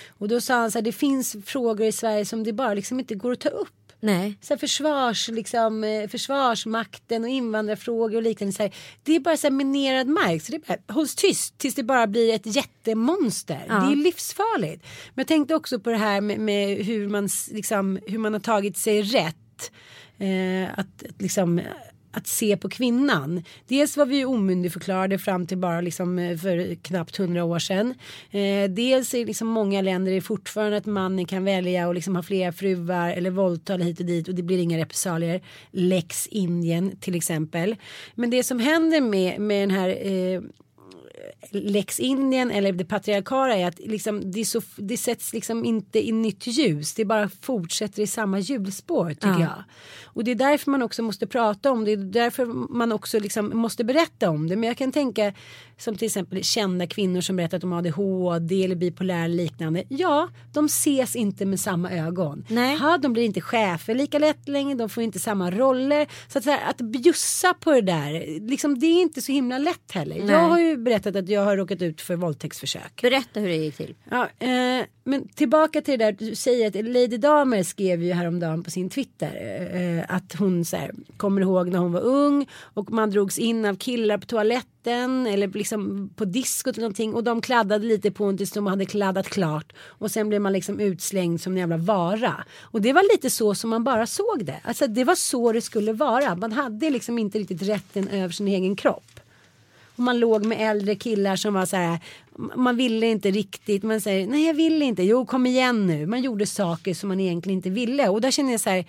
Och då sa han så här, det finns frågor i Sverige som det bara liksom inte går att ta upp. Nej. Så här försvars, liksom, eh, försvarsmakten och invandrarfrågor och liknande. Så här, det är bara så här minerad mark. Så det är bara, hålls tyst tills det bara blir ett jättemonster. Det är livsfarligt. Men jag tänkte också på det här med, med hur, man, liksom, hur man har tagit sig rätt. Eh, att, att liksom att se på kvinnan. Dels var vi ju omyndigförklarade fram till bara liksom eh, för knappt hundra år sedan. Eh, dels är liksom många länder är fortfarande att mannen kan välja och liksom ha flera fruar eller våldta hit och dit och det blir inga repressalier. Lex Indien till exempel. Men det som händer med, med den här eh, Lex Indien eller det patriarkala är att liksom det, är så, det sätts liksom inte i nytt ljus. Det bara fortsätter i samma hjulspår tycker jag. Och det är därför man också måste prata om det. Det är därför man också liksom måste berätta om det. Men jag kan tänka som till exempel kända kvinnor som berättat om ADHD eller bipolär eller liknande. Ja, de ses inte med samma ögon. Nej. Ha, de blir inte chefer lika lätt längre. De får inte samma roller. Så att, så här, att bjussa på det där, liksom, det är inte så himla lätt heller. Nej. Jag har ju berättat berättat att jag har råkat ut för våldtäktsförsök. Berätta hur det gick till. Ja, eh, men tillbaka till det där du säger att Lady Damer skrev ju häromdagen på sin Twitter eh, att hon så här, kommer ihåg när hon var ung och man drogs in av killar på toaletten eller liksom på diskot eller någonting och de kladdade lite på en tills de hade kladdat klart och sen blev man liksom utslängd som en jävla vara. Och det var lite så som man bara såg det. Alltså det var så det skulle vara. Man hade liksom inte riktigt rätten över sin egen kropp. Och man låg med äldre killar som var så här. Man ville inte riktigt. Man säger nej jag vill inte. Jo kom igen nu. Man gjorde saker som man egentligen inte ville. Och där känner jag så här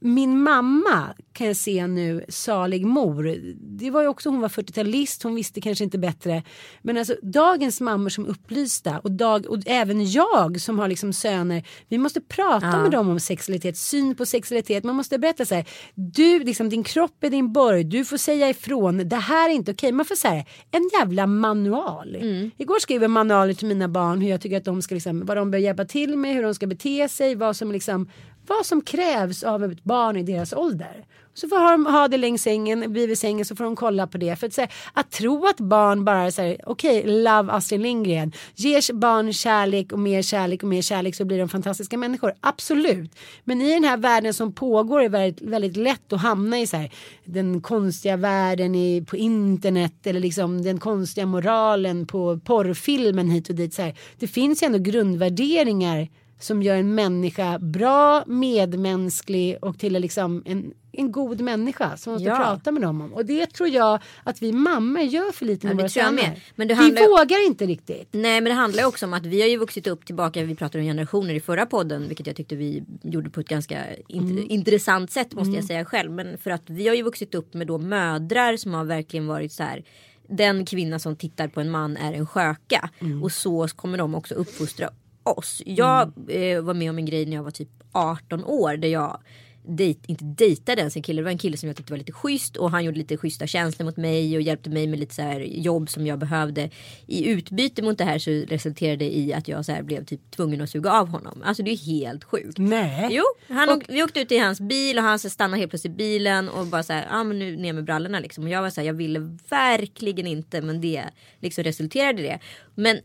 min mamma kan jag se nu, salig mor. Det var ju också, hon var 40-talist, hon visste kanske inte bättre. Men alltså dagens mammor som upplysta och, dag, och även jag som har liksom söner. Vi måste prata Ja. med dem om sexualitet, syn på sexualitet. Man måste berätta så här. Du, liksom din kropp är din borg. Du får säga ifrån. Det här är inte okej. Man får säga en jävla manual. Igår skrev jag manualer till mina barn hur jag tycker att de ska liksom, vad de bör hjälpa till med, hur de ska bete sig, vad som liksom vad som krävs av ett barn i deras ålder. Så får de ha det längs sängen, bredvid sängen så får de kolla på det. För att, här, att tro att barn bara säger okej, okay, okej, love Astrid Lindgren. Ger barn kärlek och mer kärlek och mer kärlek så blir de fantastiska människor. Absolut. Men i den här världen som pågår är det väldigt, väldigt lätt att hamna i så här, den konstiga världen i, på internet eller liksom den konstiga moralen på porrfilmen hit och dit. Så här. Det finns ju ändå grundvärderingar som gör en människa bra, medmänsklig och till liksom en, en god människa som man ska Ja. prata med dem om. Och det tror jag att vi mammor gör för lite med det våra söner. med. Men det Vi handlar vågar inte riktigt. Nej men det handlar också om att vi har ju vuxit upp tillbaka, vi pratade om generationer i förra podden vilket jag tyckte vi gjorde på ett ganska int- intressant sätt måste jag säga själv. Men för att vi har ju vuxit upp med då mödrar som har verkligen varit så här den kvinna som tittar på en man är en sköka och så kommer de också uppfostra oss. Jag eh, var med om en grej när jag var typ 18 år där jag dejt, inte dejtade ens en kille. Det var en kille som jag tyckte var lite schysst och han gjorde lite schyssta känslor mot mig och hjälpte mig med lite så här jobb som jag behövde. I utbyte mot det här så resulterade det i att jag så här blev typ tvungen att suga av honom. Alltså det är helt sjukt. Nej. Jo, han åk, vi åkte ut i hans bil och han så stannade helt plötsligt i bilen och bara så här, ah, men nu ner med brallorna liksom. Och jag var så här, jag ville verkligen inte men det liksom resulterade i det. Men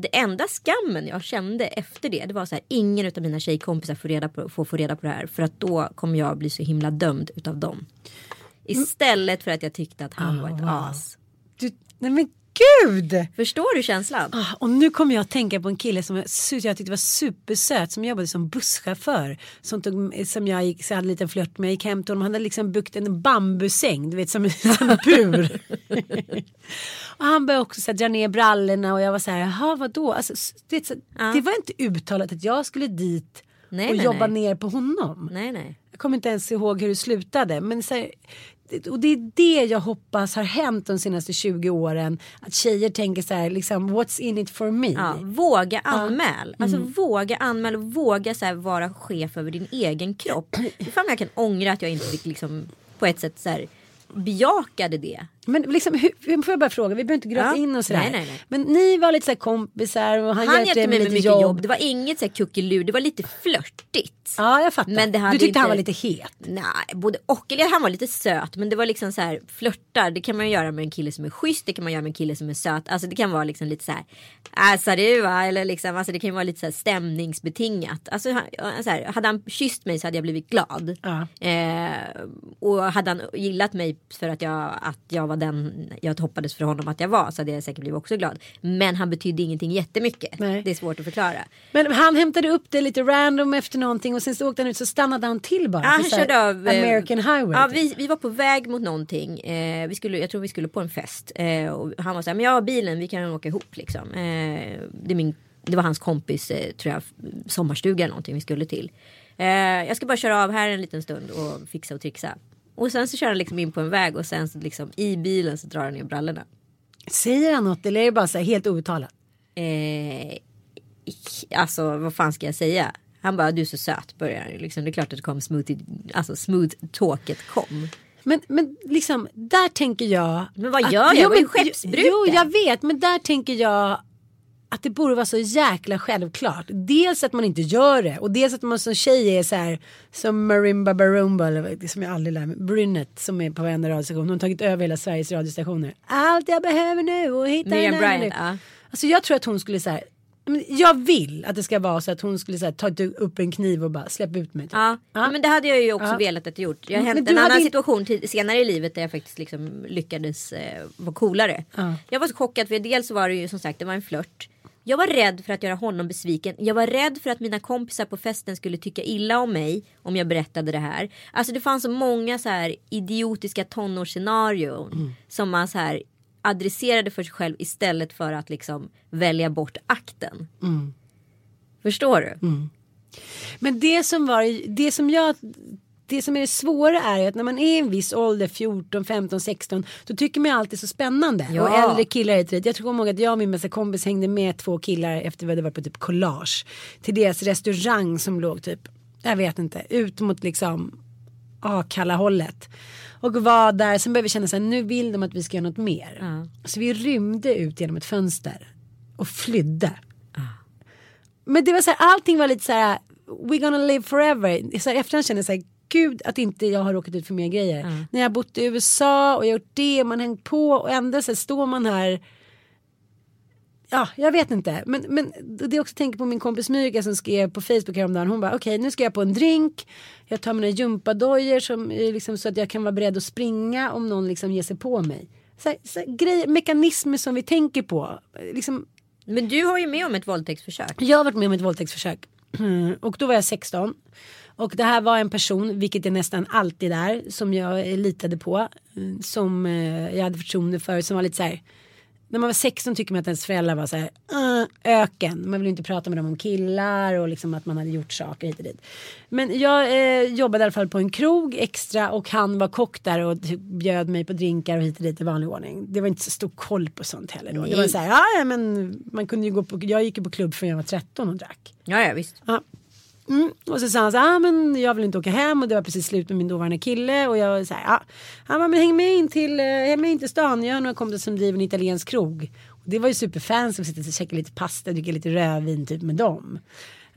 det enda skammen jag kände efter det, det var så här, ingen av mina tjejkompisar får, reda på, får få reda på det här för att då kommer jag bli så himla dömd utav dem. Istället för att jag tyckte att han var ett as. Du, nej men gud! Förstår du känslan? Ah, Och nu kommer jag att tänka på en kille som jag, tyckte var supersöt som jobbade som busschaufför. Som, tog, som jag gick, så jag hade en liten flört med. Jag gick hem till honom. Han hade liksom byggt en bambusäng. Du vet som, som en bur. (laughs) och han började också så här, dra ner brallorna. Och jag var så här. Jaha vadå? Alltså, det, så, det var inte uttalat att jag skulle dit. Nej, och nej, jobba nej. ner på honom. Nej nej. Jag kommer inte ens ihåg hur det slutade. Men så här, och det är det jag hoppas har hänt de senaste 20 åren. Att tjejer tänker så här, liksom, what's in it for me? Ja, våga anmäl. Alltså Mm. våga anmäl och våga så här, vara chef över din egen kropp. Hur fan jag kan ångra att jag inte fick liksom på ett sätt så här bejakade det. Men liksom, hur, får jag bara fråga, vi behöver inte gråta Ja. in och sådär. Nej, nej, nej. Men ni var lite så kompisar och han, Han hjälpte mig med mycket jobb. Det var inget så kuckelur. Det var lite flörtigt. Ja jag fattar. Men det du hade tyckte han var inte- lite het. Nej, både och. Eller han var lite söt. Men det var liksom så här flörtar. Det kan man göra med en kille som är schysst. Det kan man göra med en kille som är söt. Alltså det kan vara liksom lite så här. Alltså du va. Eller liksom. Alltså det kan ju vara lite så här stämningsbetingat. Alltså han- så här, hade han kysst mig så hade jag blivit glad. Ja. Eh, och hade han gillat mig för att jag, att jag var den jag hoppades för honom att jag var. Så hade jag säkert blivit också glad. Men han betydde ingenting jättemycket. Nej. Det är svårt att förklara. Men han hämtade upp det lite random efter någonting och sen så åkte han ut så stannade han till bara. Ja, han så här körde av eh, American Highway. Ja, typ. vi, vi var på väg mot någonting. Eh, vi skulle, jag tror vi skulle på en fest. Eh, och han var så här, men jag har bilen, vi kan åka ihop liksom. Eh, det, min, det var hans kompis, eh, tror jag, sommarstuga eller någonting vi skulle till. Eh, jag ska bara köra av här en liten stund och fixa och trixa. Och sen så kör han liksom in på en väg och sen så liksom i bilen så drar han ner brallorna. Säger han något eller är det bara så här helt outtalat? Eh, alltså vad fan ska jag säga? Han bara du är så söt börjar han liksom. Det är klart att det kom smooth, alltså smooth talket kom. Men, men liksom där tänker jag. Men vad att- gör jag? Jo, Jag var ju men- skeppsbruten. Jo jag vet men där tänker jag att det borde vara så jäkla självklart. Dels att man inte gör det och dels att man som tjej är så här som Marimba Barumba eller som jag aldrig lär mig. Brunette som är på varenda radiostation. Hon har tagit över hela Sveriges radiostationer. Allt jag behöver nu och hitta Miriam en Bryant, nu. Alltså jag tror att hon skulle så här. Jag vill att det ska vara så att hon skulle så här, ta upp en kniv och bara släppa ut mig. typ. Ja, Ja. men det hade jag ju också Ja. velat att jag gjort. Jag du en hade annan inte- situation senare i livet där jag faktiskt liksom lyckades eh, vara coolare. Ja. Jag var så chockad för dels var det ju som sagt det var en flört. Jag var rädd för att göra honom besviken. Jag var rädd för att mina kompisar på festen skulle tycka illa om mig om jag berättade det här. Alltså det fanns så många så här idiotiska tonårsscenarion Mm. som man så här adresserade för sig själv istället för att liksom välja bort akten. Mm. Förstår du? Men det som var det som jag det som är det svåra är att när man är i en viss ålder, 14, 15, 16, då tycker man ju alltid så spännande. Ja. Och äldre killar och dit. Jag tror ihåg att jag och min bästa kompis hängde med två killar efter vi hade varit på typ collage. Till deras restaurang som låg typ, jag vet inte, ut mot liksom Akalla hållet. Och var där, sen började vi känna så här, nu vill de att vi ska göra något mer. Ja. Så vi rymde ut genom ett fönster och flydde. Men det var så här, allting var lite så här, we gonna live forever. Så här, efterhand känner jag så här, gud att inte jag har råkat ut för mer grejer. När jag har bott i USA och gjort det, man har hängt på och ändå så står man här. Ja, jag vet inte. Men, men det är också tänker på min kompis Myrka som skrev på Facebook häromdagen. Hon bara, okej nu ska jag på en drink. Jag tar mina gympadojor som, är liksom, så att jag kan vara beredd att springa om någon liksom ger sig på mig. Så här, så här, grejer, mekanismer som vi tänker på. Liksom, Men du har ju med om ett våldtäktsförsök. jag har varit med om ett våldtäktsförsök. Mm, (clears throat) Och då var jag 16. Och det här var en person, vilket är nästan alltid är, som jag eh, litade på. mm, Som eh, jag hade förtroende för. Som var lite så här. När man var 16 tycker man att ens föräldrar var så här. "Uh, öken. Man vill inte prata med dem om killar och liksom att man hade gjort saker hit och dit. Men jag eh, jobbade i alla fall på en krog extra och han var kock där och typ bjöd mig på drinkar och hit och dit i vanlig ordning. Det var inte så stor koll på sånt heller då. Det var så här, ja ja, men man kunde ju gå på, jag gick ju på klubb från jag var 13 och drack. Ja, ja visst. Ja. Mm. Och så sa han så ah, men jag vill inte åka hem och det var precis slut med min dåvarande kille och jag här, ja. Han bara, men häng med in till, eh, häng med in till stan, jag har några kompisar som driver en italiensk krog. Och det var ju superfans, vi sitter och käkar lite pasta, dricker lite rödvin typ med dem.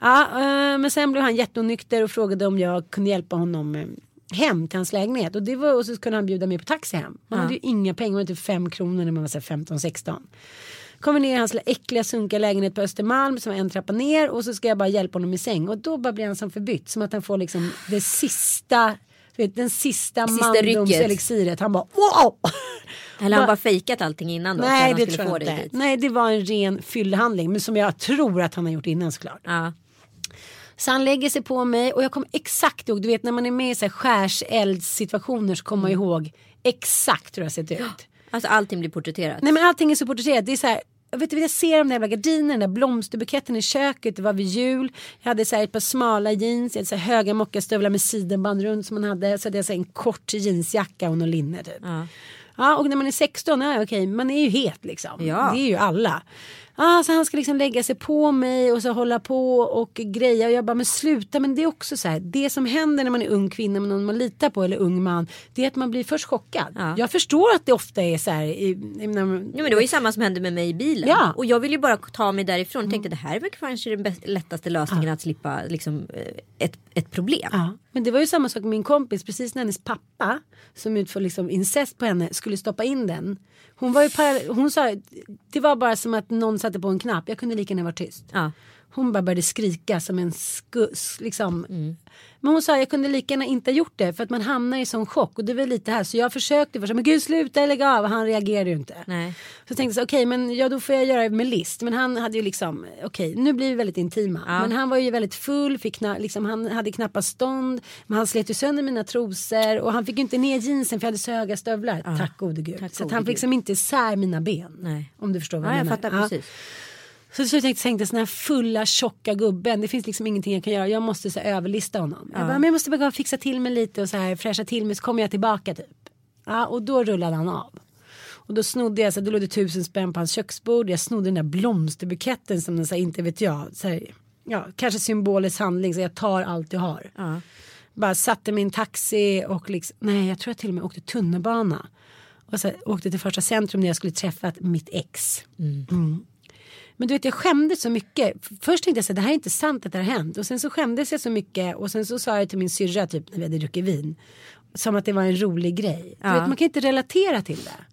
Ja, eh, men sen blev han jätteonykter och frågade om jag kunde hjälpa honom eh, hem till hans lägenhet och, det var, och så kunde han bjuda mig på taxi hem. Man hade ju inga pengar, det var typ fem kronor när man var 15-16. Kommer ner i hans äckliga sunkiga lägenhet på Östermalm som var en trappa ner och så ska jag bara hjälpa honom i säng och då bara blir han som förbytt som att han får liksom det sista vet, den sista, Sista mandomselixiret. Han bara wow! Eller han bara fejkat allting innan då. Nej det tror jag inte. dit. Nej det var en ren fyllhandling men som jag tror att han har gjort innan såklart. Ja. Så han lägger sig på mig och jag kommer exakt ihåg, du vet när man är med i skärseldssituationer så kommer man ihåg exakt hur det har sett ut. Alltså allting blir porträtterat. Nej men allting är så porträtterat. Det är så här, jag vet jag ser de där jävla gardinerna, den där blomsterbuketten i köket, det var vid jul. Jag hade så här ett par smala jeans, jag hade så här höga mockastövlar med sidenband runt som man hade. Så hade jag så här en kort jeansjacka och någon linne typ. Ja. Ja och när man är 16, ja okej, man är ju het liksom. Ja. Det är ju alla. Ja, så han ska liksom lägga sig på mig och så hålla på och greja och jag bara men sluta men det är också så här det som händer när man är ung kvinna med någon man litar på eller ung man det är att man blir först chockad. Ja. Jag förstår att det ofta är så här. I, när man, Ja, men det var ju samma som hände med mig i bilen. Ja. Och jag ville ju bara ta mig därifrån. Tänkte det här är väl kanske den bäst, lättaste lösningen att slippa liksom, eh, ett, ett problem. Ja, men det var ju samma sak med min kompis precis när hennes pappa som utför liksom incest på henne skulle stoppa in den. Hon var ju parallell, hon sa det var bara som att någon satte på en knapp. Jag kunde lika gärna vara tyst. Ja. Hon bara började skrika som en skuss liksom. Men hon sa jag kunde lika gärna inte ha gjort det för att man hamnar i sån chock och det var lite här så jag försökte först men gud sluta lägga av han reagerade ju inte. Nej. Så jag tänkte så okej men ja då får jag göra det med list men han hade ju liksom okej nu blir vi väldigt intima Ja. men han var ju väldigt full fick kna- liksom, han hade knappast stånd men han slet ju sönder mina trosor och han fick inte ner jeansen för jag hade så höga stövlar tack gode gud Tack så gode han Gud. fick liksom inte isär mina ben Nej. om du förstår vad Ja, jag jag menar. fattar Ja. precis. Så jag tänkte, tänkte sån här fulla tjocka gubben. Det finns liksom ingenting jag kan göra. Jag måste så här, överlista honom. Jag, bara, men jag måste bara fixa till mig lite och så här fräscha till mig så kommer jag tillbaka typ. Ja, och då rullade han av. Och då snodde jag, så här, då låg det tusen spänn på hans köksbord. Jag snodde den där blomsterbuketten som den så här, inte vet jag. Så här, ja, kanske symbolisk handling så jag tar allt jag har. Ja. Bara satte min taxi och liksom, nej jag tror jag till och med åkte tunnelbana. Och så åkte till första centrum när jag skulle träffa mitt ex. Mm. Men du vet jag skämdes så mycket. Först tänkte jag så här, det här är inte sant att det har hänt. Och sen så skämdes jag så mycket. Och sen så sa jag till min syrra typ när vi hade druckit vin. Som att det var en rolig grej. Du vet, man kan inte relatera till det.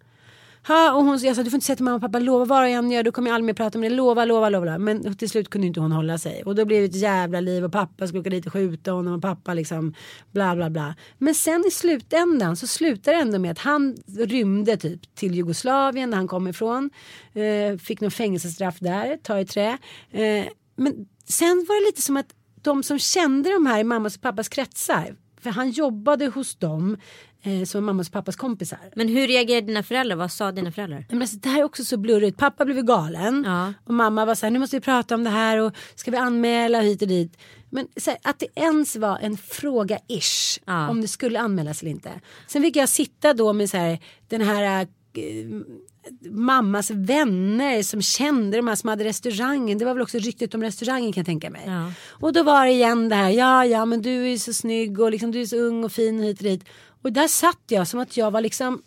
Ha, och hon, jag sa du får inte säga till mamma och pappa lova vad jag än gör då kommer jag aldrig mer prata om det. Lova, lova, lova. Men till slut kunde inte hon hålla sig. Och då blev det ett jävla liv och pappa skulle åka dit och skjuta honom och pappa liksom bla bla bla. Men sen i slutändan så slutar det ändå med att han rymde typ till Jugoslavien där han kom ifrån. Eh, fick någon fängelsestraff där, ta i trä. Eh, men sen var det lite som att de som kände de här i mammas och pappas kretsar för han jobbade hos dem eh, som mammas och pappas kompisar. Men hur reagerade dina föräldrar? Vad sa dina föräldrar? Men alltså, det här är också så blurrigt. Pappa blev galen Ja. och mamma var så här, nu måste vi prata om det här och ska vi anmäla hit och dit. Men här, att det ens var en fråga ish Ja. om det skulle anmälas eller inte. Sen fick jag sitta då med så här, den här eh, mammas vänner som kände de här som hade restaurangen. Det var väl också ryktet om restaurangen kan jag tänka mig. Ja. Och då var det igen det här, ja ja men du är så snygg och liksom, du är så ung och fin hit och dit. Och där satt jag som att jag var liksom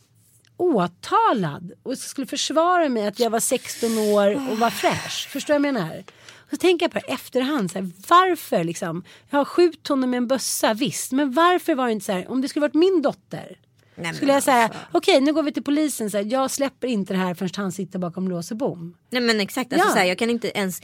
åtalad och skulle försvara mig att jag var 16 år och var fräsch. Förstår du vad jag menar? Så tänker jag på det efterhand, så här, varför liksom? Jag har skjutit honom med en bössa, visst, men varför var det inte så här, om det skulle varit min dotter. men skulle jag säga, alltså. okej nu går vi till polisen, så här, jag släpper inte det här förrän han sitter bakom lås och bom. Nej men exakt, alltså, Ja. så här, jag kan inte ens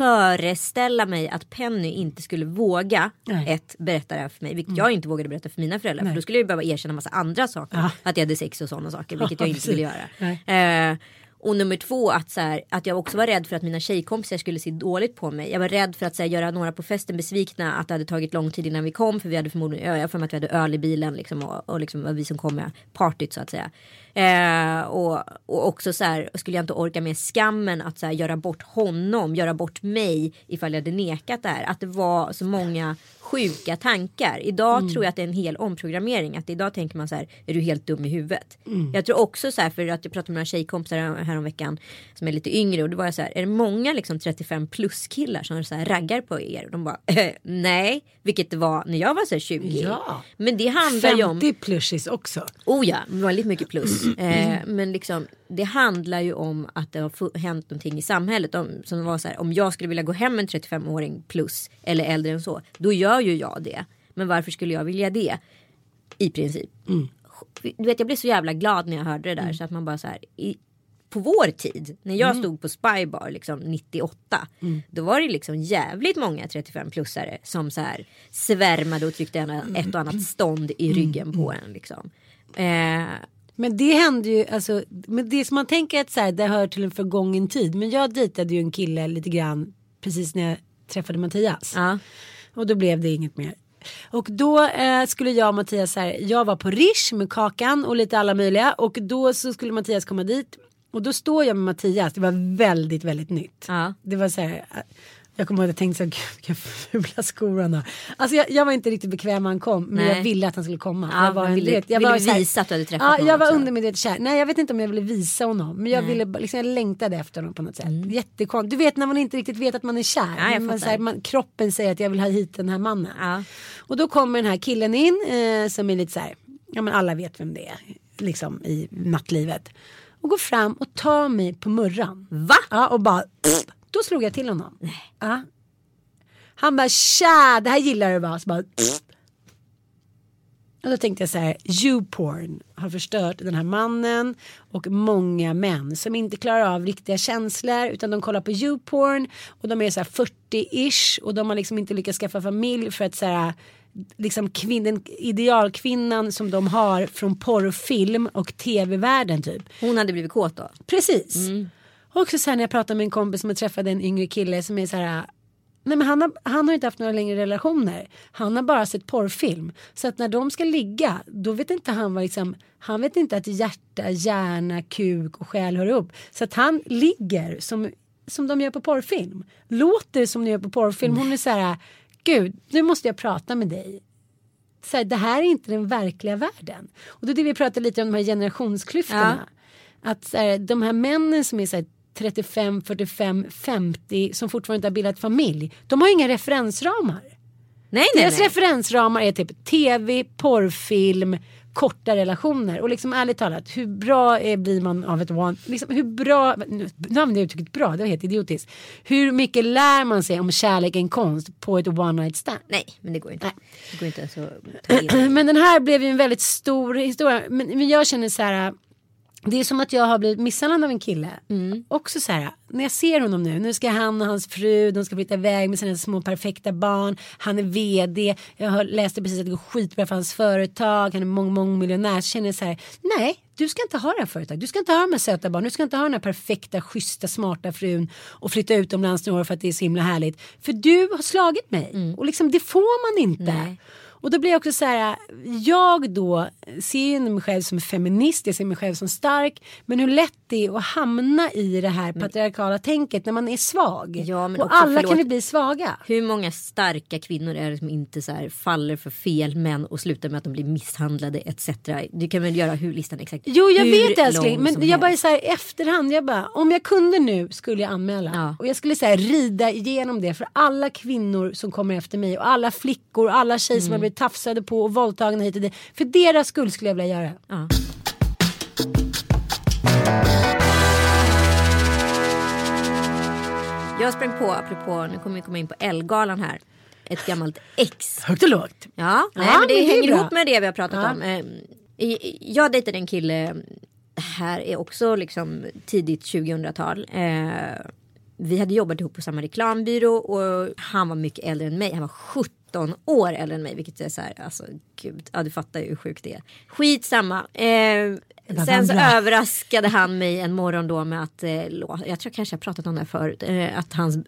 föreställa mig att Penny inte skulle våga Nej. Mm. ett berätta det här för mig. Vilket jag inte vågade berätta för mina föräldrar. För då skulle jag ju behöva erkänna massa andra saker. Ja. Att jag hade sex och sådana saker. Vilket jag inte precis. ville göra. Eh, och nummer två att, så här, att jag också var rädd för att mina tjejkompisar skulle se dåligt på mig. Jag var rädd för att så här, göra några på festen besvikna. Att det hade tagit lång tid innan vi kom. För vi hade förmodligen, jag för mig att vi hade öl i bilen. Liksom, och, och liksom var vi som kom med partyt så att säga. Eh, och, och också så här, skulle jag inte orka med skammen att så här, göra bort honom, göra bort mig ifall jag hade nekat det här. Att det var så många sjuka tankar. Idag tror jag att det är en hel omprogrammering. Att idag tänker man så här, är du helt dum i huvudet? Jag tror också så här, för att jag pratade med några tjejkompisar häromveckan som är lite yngre och då var jag så här, är det många liksom 35 plus killar som så här, raggar på er? Och de bara, eh, nej, vilket det var när jag var så här 20. Ja. Men det handlar ju om 50 plushies också. Oh ja, väldigt mycket plus. Eh, men liksom, det handlar ju om att det har hänt någonting i samhället. Om, som var så här, om jag skulle vilja gå hem en 35-åring plus eller äldre än så. Då gör ju jag det. Men varför skulle jag vilja det? I princip. Du vet jag blev så jävla glad när jag hörde det där. Så att man bara så här. I, på vår tid, när jag stod på Spybar liksom 98. Då var det liksom jävligt många 35-plussare som så här svärmade och tryckte en, ett och annat stånd i ryggen på en. Liksom. Eh, Men det hände ju, alltså, men det som man tänker att så här, det hör till en förgången tid. Men jag dejtade ju en kille lite grann precis när jag träffade Mattias. ja. Och då blev det inget mer. Och då eh, skulle jag och Mattias, så här, jag var på Rish med Kakan och lite alla möjliga. Och då så skulle Mattias komma dit. Och då står jag med Mattias, det var väldigt, väldigt nytt. Ja. Det var så här, eh, jag kommer ihåg att jag tänkte så här, vilka fula skor han har. Alltså jag, jag var inte riktigt bekväm när han kom, men Nej. jag ville att han skulle komma. Ja, jag var, ville- vet, jag ville var du visa att du hade träffat ja, honom jag var också? undermedvetet kär. Nej, jag vet inte om jag ville visa honom, men jag ville liksom, jag längtade efter honom på något sätt. Mm. Jättekonstigt. Du vet när man inte riktigt vet att man är kär. Ja, jag fattar. så här, man, kroppen säger att jag vill ha hit den här mannen. Ja. Och då kommer den här killen in eh, som är lite så här, ja men alla vet vem det är, liksom i nattlivet. Och går fram och tar mig på murran. Va? Ja och bara, då slog jag till honom. Ja. Han bara, tja, det här gillar du va? Så bara, och då tänkte jag så här, YouPorn har förstört den här mannen och många män som inte klarar av riktiga känslor utan de kollar på YouPorn och de är så här 40-ish och de har liksom inte lyckats skaffa familj för att så här liksom kvinn, den idealkvinnan som de har från porrfilm och tv-världen typ. Hon hade blivit kåt då? Precis. Och också så här när jag pratade med en kompis som träffade en yngre kille som är så här. Nej men han har, han har inte haft några längre relationer. Han har bara sett porrfilm. Så att när de ska ligga då vet inte han vad liksom. Han vet inte att hjärta, hjärna, kuk och själ hör ihop. Så att han ligger som, som de gör på porrfilm. Låter som de gör på porrfilm. Hon är så här. Gud nu måste jag prata med dig så här, det här är inte den verkliga världen. Och då är det vi pratar lite om de här generationsklyftorna. Att så här, de här männen som är så här, 35, 45, 50 som fortfarande inte har bildat familj. De har inga referensramar. Nej nej Deras nej. referensramar är typ tv, porrfilm, korta relationer. Och liksom ärligt talat, hur bra är, blir man av ett one... Liksom, hur bra... Nu nu använder jag uttrycket bra, det var helt idiotiskt. Hur mycket lär man sig om kärlek är en konst på ett one night stand? Nej, men det går inte. Det går inte ens att ta in. (clears throat) Men den här blev ju en väldigt stor historia. Men, men jag känner så här. Det är som att jag har blivit misshandlad av en kille. Också så här. När jag ser honom nu. Nu ska han och hans fru. De ska flytta iväg med sina små perfekta barn. Han är vd. Jag har läste precis att det går skitbra för hans företag. Han är mång, mång miljonär. Så känner jag så här. Nej, du ska inte ha det här företaget. Du ska inte ha de här söta barnen. Du ska inte ha den här perfekta, schyssta, smarta frun. Och flytta utomlands några år för att det är så himla härligt. För du har slagit mig. Och liksom det får man inte. Och då blir jag också så här, jag då ser ju mig själv som feminist, jag ser mig själv som stark. Men hur lätt det är att hamna i det här patriarkala tänket när man är svag. Ja, men och också, alla förlåt. kan ju bli svaga. Hur många starka kvinnor är det som inte så här faller för fel män och slutar med att de blir misshandlade etc. Du kan väl göra hur listan exakt Jo jag vet älskling men jag bara helst. så här efterhand jag bara om jag kunde nu skulle jag anmäla. Ja. Och jag skulle så här rida igenom det för alla kvinnor som kommer efter mig och alla flickor och alla tjejer Mm. som har blivit tafsade på och våldtagna hit och dit. För deras skull skulle jag vilja göra det. Ja. Jag sprang på, apropå, nu kommer vi komma in på Elgalan här. Ett gammalt ex. Högt och lågt. Ja, nej, Ja, men det men det hänger bra. ihop med det vi har pratat Ja. om. Eh, i- Jag dejtade en kille, här är också liksom tidigt 2000-tal. Eh, vi hade jobbat ihop på samma reklambyrå och han var mycket äldre än mig. Han var 17 år äldre än mig. Vilket är så här, alltså gud, ja du fattar ju hur sjukt det är. Skitsamma. Eh, sen så överraskade han mig en morgon då med att, eh, jag tror kanske jag pratat om det här förut, eh, att hans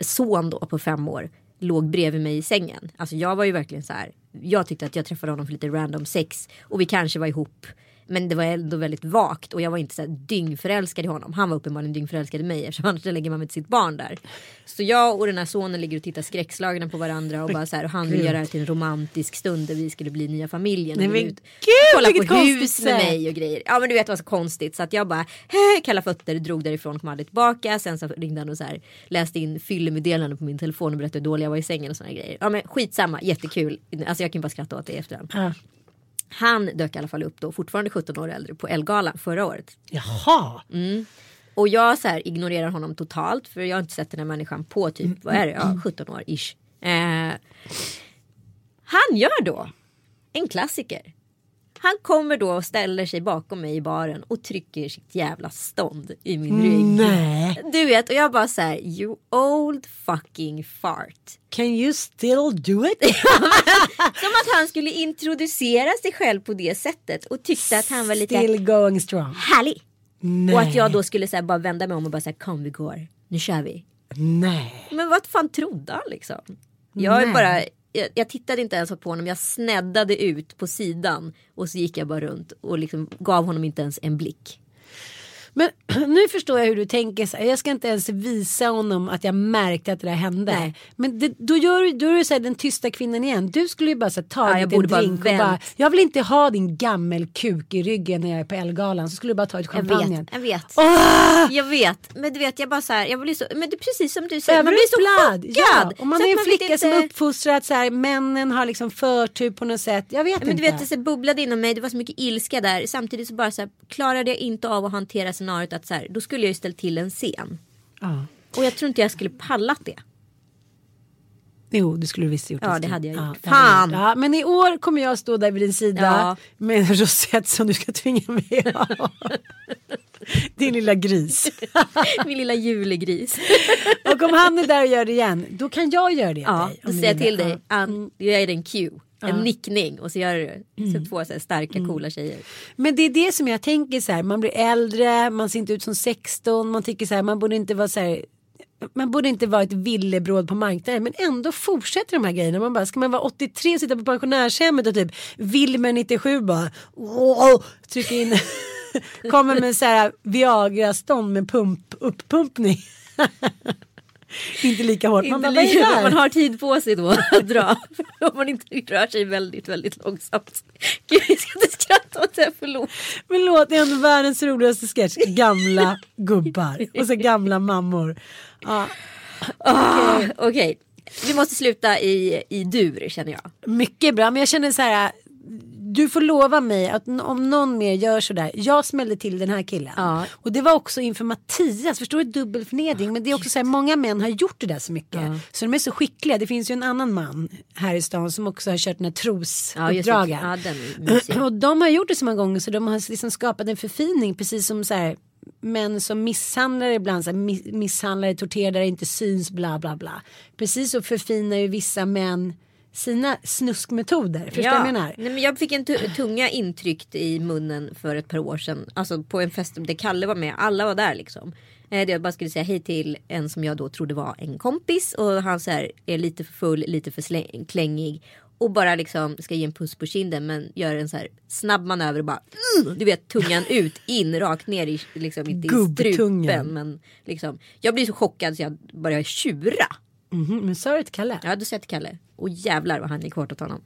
son då på fem år låg bredvid mig i sängen. Alltså jag var ju verkligen så här. Jag tyckte att jag träffade honom för lite random sex och vi kanske var ihop. Men det var ändå väldigt vagt och jag var inte så här dyngförälskad i honom. Han var uppenbarligen dyngförälskad i mig eftersom annars lägger man med sitt barn där. Så jag och den här sonen ligger och tittar skräckslagna på varandra och bara så här och han vill göra det till en romantisk stund där vi skulle bli nya familjen. Nej, Och men gud, kolla på hus med mig och grejer. Ja men du vet vad så konstigt så att jag bara kalla fötter drog därifrån kom aldrig tillbaka. Sen så ringde han och så här läste in fyllemeddelanden på min telefon och berättade hur dålig jag var i sängen och såna grejer. Ja men skitsamma, jättekul. Alltså jag kan bara skratta åt det i efterhand. Ja. Han dök i alla fall upp då, fortfarande 17 år äldre, på Elgalan förra året. Jaha. Och jag så här ignorerar honom totalt för jag har inte sett den här människan på typ, vad är det, ja, 17 år ish. Eh, han gör då en klassiker. Han kommer då och ställer sig bakom mig i baren och trycker sitt jävla stånd i min rygg. Nej. Du vet och jag bara så här, you old fucking fart. (laughs) Can you still do it? Som att han skulle introducera sig själv på det sättet och tyckte att han var lite Still going strong. härlig. Nej. Och att jag då skulle så här, bara vända mig om och bara säga kom vi går, nu kör vi. Nej. Men vad fan trodde han liksom? Jag är Nej. bara, jag, jag tittade inte ens på honom, jag sneddade ut på sidan och så gick jag bara runt och liksom gav honom inte ens en blick. Men (clears throat) nu förstår jag hur du tänker. Så Jag ska inte ens visa honom att jag märkte att det där hände. Nej. Men det, då, gör, du- då är du så här, den tysta kvinnan igen. Du skulle ju bara så här, Ja, jag tagit en borde bara drink och bara. Jag vill inte ha din gammel kuk i ryggen när jag är på Elgalan. Så skulle du bara ta ett Jag champagne. vet, jag vet. Jag vet, men du vet jag bara så här, jag blir så, men det är precis som du säger, man blir så Överupplad. Ja, chockad. och man är en vet flicka som är uppfostrad så här, männen har liksom förtur på något sätt. Jag vet Ja, Men inte. du vet det så bubblade inom mig, det var så mycket ilska där. Samtidigt så bara så här, klarade jag inte av att hantera scenariot att så här, då skulle jag ju ställt till en scen. ja. Och jag tror inte jag skulle pallat det. Jo, det skulle du visst gjort. Ja, det hade jag gjort. hade Fan! Ja, men i år kommer jag stå där vid din sida Ja. med en rosett som du ska tvinga mig att ha. (laughs) Din lilla gris. (laughs) Min lilla julegris. Och om han är där och gör det igen, då kan jag göra det Ja, då säger jag till dig, Ja. Ann, jag dig en cue. En nickning och så gör du så två så här starka coola tjejer. Men det är det som jag tänker så här, man blir äldre, man ser inte ut som 16, man tycker så här, man borde inte vara så här man borde inte vara ett villebråd på marknaden men ändå fortsätter de här grejerna. Man bara, ska man vara 83 och sitta på pensionärshemmet och typ Wilmer 97 bara wow, trycker in (laughs) kommer med så här Viagra-stånd med pump, uppumpning. (laughs) (laughs) inte lika hårt. Man Inte bara, är det lika, man har tid på sig då att dra. (laughs) Om man inte rör sig väldigt, väldigt långsamt. (laughs) Gud, jag ska inte skratta åt det, förlåt. Men låt det är ändå världens roligaste sketch. Gamla gubbar och så gamla mammor. Ja, Ah, Okej, vi måste sluta i, i dur känner jag. mycket bra men jag känner så här. Du får lova mig att om någon mer gör sådär. Jag smällde till den här killen. Ja. Och det var också inför Mattias. Förstår du dubbel förnedring. Men det är också så här, många män har gjort det där så mycket. Så de är så skickliga. Det finns ju en annan man här i stan som också har kört den här Ja, trosuppdragen. Ja. (clears throat) Och de har gjort det så många gånger så de har liksom skapat en förfining precis som så här män som misshandlar ibland, så här, mi- misshandlar, torterar där det inte syns, bla bla bla. Precis så förfinar ju vissa män sina snuskmetoder. Förstår du vad jag menar? Nej, men jag fick en tu- tunga intryckt i munnen för ett par år sedan. Alltså på en fest där Kalle var med. Alla var där liksom. Eh, Det jag bara skulle säga hej till en som jag då trodde var en kompis. Och han så här är lite för full, lite för klängig. Och bara liksom ska ge en puss på kinden men gör en så här snabb manöver och bara "Ugh!" Du vet tungan ut, in, rakt ner i, liksom, inte i strupen. Men liksom, jag blir så chockad så jag börjar tjura. Mhm, men sa du till Kalle? Jag hade sett Kalle. Och jävlar vad han gick hårt åt honom.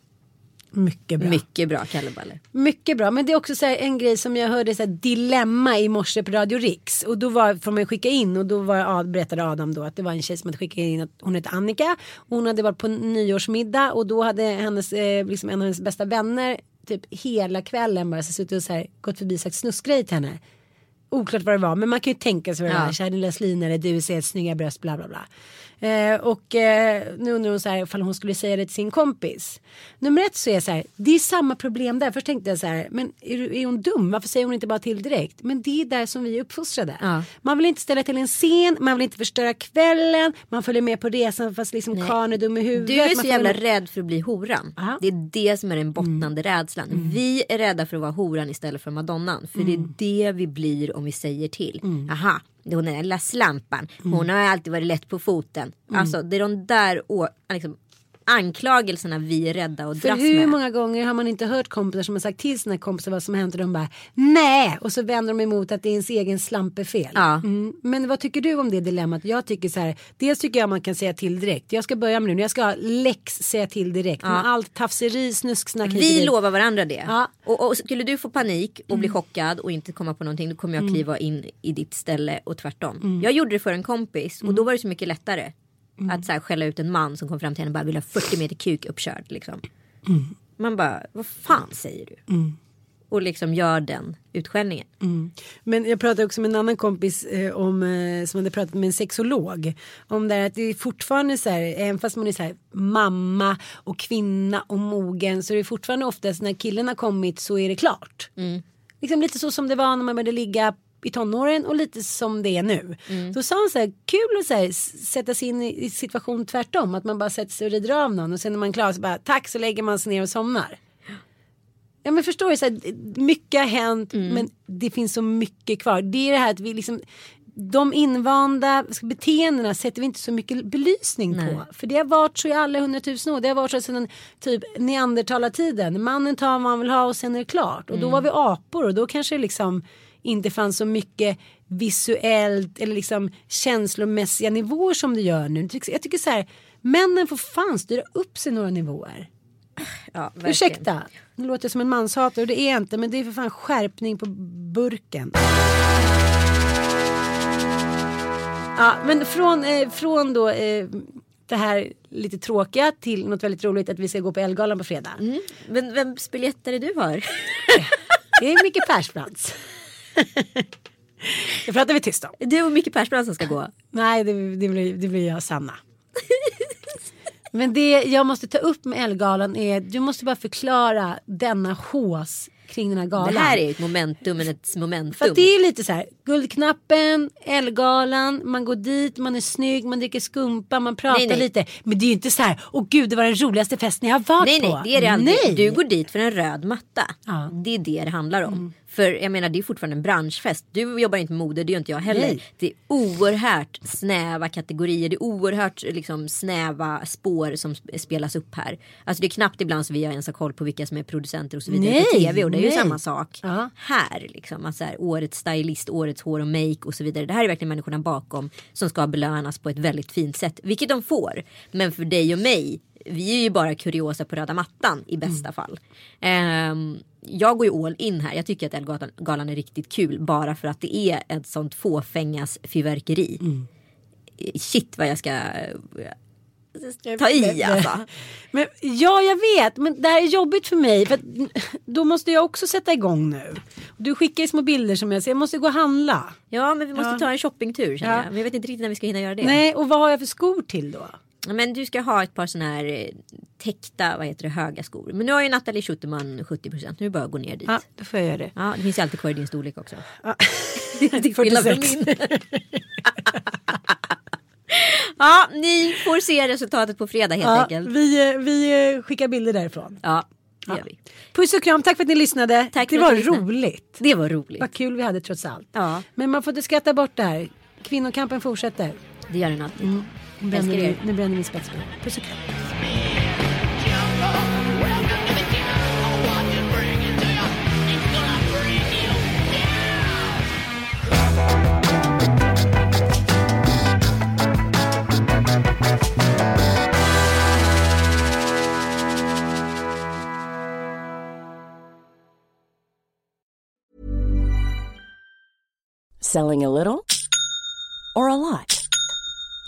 Mycket bra. Mycket bra Kalle Balle. Mycket bra, men det är också så här en grej som jag hörde så här dilemma i morse på Radio Riks och då var, får man skicka in och då var, Ad- berättade Adam då att det var en tjej som hade skickat in att hon hette Annika hon hade varit på nyårsmiddag och då hade hennes, eh, liksom en av hennes bästa vänner typ hela kvällen bara så suttit och så här, gått förbi och sagt snuskgrej till henne. Oklart vad det var men man kan ju tänka sig vad det Ja. var. Din lilla slinare, du ser snygga bröst bla bla bla. Eh, och eh, nu undrar hon så här ifall hon skulle säga det till sin kompis. Nummer ett så är så här, det är samma problem där. Först tänkte jag så här, men är, är hon dum? Varför säger hon inte bara till direkt? Men det är där som vi är uppfostrade. Ja. Man vill inte ställa till en scen, man vill inte förstöra kvällen, man följer med på resan fast liksom karln är dum i huvudet. Du är så jävla med- rädd för att bli horan. Mm. Det är det som är den bottnande rädslan. Vi är rädda för att vara horan istället för madonnan. För Mm. det är det vi blir om vi säger till. Aha, hon är den lilla slampan. Mm. Hon har alltid varit lätt på foten. Alltså det är de där liksom, anklagelserna vi är rädda att För dras hur med. många gånger har man inte hört kompisar som har sagt till sina kompisar vad som hänt och de bara nej och så vänder de emot att det är ens egen slampefel. Ja. Mm. Men vad tycker du om det dilemmat? Jag tycker så här, dels tycker jag man kan säga till direkt. Jag ska börja med nu, jag ska ha läx säga till direkt. Men allt tafseri, snusksnack hit och Vi lovar varandra det. Ja. Och, och skulle du få panik och bli chockad och inte komma på någonting då kommer jag kliva in i ditt ställe och tvärtom. Jag gjorde det för en kompis och då var det så mycket lättare. Att så här, skälla ut en man som kom fram till henne och bara vill ha 40 meter kuk uppkörd. Liksom. Man bara, vad fan säger du? Och liksom gör den utskällningen. Men jag pratade också med en annan kompis eh, om, eh, som hade pratat med en sexolog. Om det här att det är fortfarande så här, även fast man är så här mamma och kvinna och mogen så är det fortfarande oftast när killen har kommit så är det klart. Liksom lite så som det var när man började ligga i tonåren och lite som det är nu. Då sa han så här, kul att så här, sätta sig in i, situation tvärtom. Att man bara sätter sig och rider av någon och sen när man är klar så bara tack så lägger man sig ner och somnar. Ja men förstår du, så här, mycket har hänt men det finns så mycket kvar. Det är det här att vi liksom de invanda beteendena sätter vi inte så mycket belysning på. För det har varit så i alla hundratusen år. Det har varit så sedan typ neandertalartiden. Mannen tar vad man vill ha och sen är det klart. Och då var vi apor och då kanske liksom inte fanns så mycket visuellt eller liksom känslomässiga nivåer som det gör nu. Jag tycker så här, männen får fan styra upp sig några nivåer. Ja, verkligen. Ursäkta, nu låter jag som en manshatare och det är jag inte men det är för fan skärpning på burken. Ja men från, eh, från då eh, det här lite tråkiga till något väldigt roligt att vi ska gå på Elgalan på fredag. Mm. Men vems biljetter är du har? (laughs) Det är Micke Persbrandt. Det pratar vi tyst om. Du och Micke Persbrandt som ska gå. Nej det, det, blir, det blir jag Sanna. (laughs) Men det jag måste ta upp med Elgalan är du måste bara förklara denna hås kring den här galan. Det här är ett momentum, men ett För momentum. att det är lite så här, Guldknappen, Elgalan, man går dit, man är snygg, man dricker skumpa, man pratar Nej, nej. lite. Men det är ju inte så här, åh gud det var den roligaste festen jag har varit Nej, på. nej, det är det aldrig. Nej. Du går dit för en röd matta. Ja. Mm. Det är det det handlar om. För jag menar, det är fortfarande en branschfest. Du jobbar inte med mode, det gör inte jag heller. Nej. Det är oerhört snäva kategorier. Det är oerhört liksom, snäva spår som sp- spelas upp här. Alltså det är knappt ibland så vi ens har koll på vilka som är producenter och så vidare på Nej, tv. Och det är ju nej. samma sak Ja. här. Liksom. Alltså här, årets stylist, årets hår och make och så vidare. Det här är verkligen människorna bakom som ska belönas på ett väldigt fint sätt. Vilket de får. Men för dig och mig vi är ju bara kuriosa på röda mattan i bästa fall. Ehm, jag går ju all in här. Jag tycker att Elgalan är riktigt kul bara för att det är ett sånt fåfängas fyrverkeri. Shit vad jag ska ta i alltså. (laughs) Men, ja, jag vet. Men det här är jobbigt för mig. För då måste jag också sätta igång nu. Du skickar ju små bilder som jag ser. Jag måste gå och handla. Ja, men vi måste Ja. ta en shoppingtur känner Ja. jag. Men jag vet inte riktigt när vi ska hinna göra det. Nej, och vad har jag för skor till då? Men du ska ha ett par sådana här eh, täckta, vad heter det, höga skor. Men nu har ju Nathalie Schuterman 70%. Nu är det bara att gå ner dit. Ja, Ja. då får jag göra det. det finns ju alltid kvar i din storlek också. Ja. Till skillnad från 46. min. (laughs) ja, ni får se resultatet på fredag helt Ja, enkelt. vi, eh, vi eh, skickar bilder därifrån. Ja, vi. Puss och kram, tack för att ni lyssnade. Tack det var roligt. Det var roligt. Vad kul vi hade trots allt. Ja, Men man får inte skratta bort det här. Kvinnokampen fortsätter. det gör den alltid. Nu bränner, Älskar vi, er. nu bränner vi spetsskor. Puss och kram. Selling a little or a lot?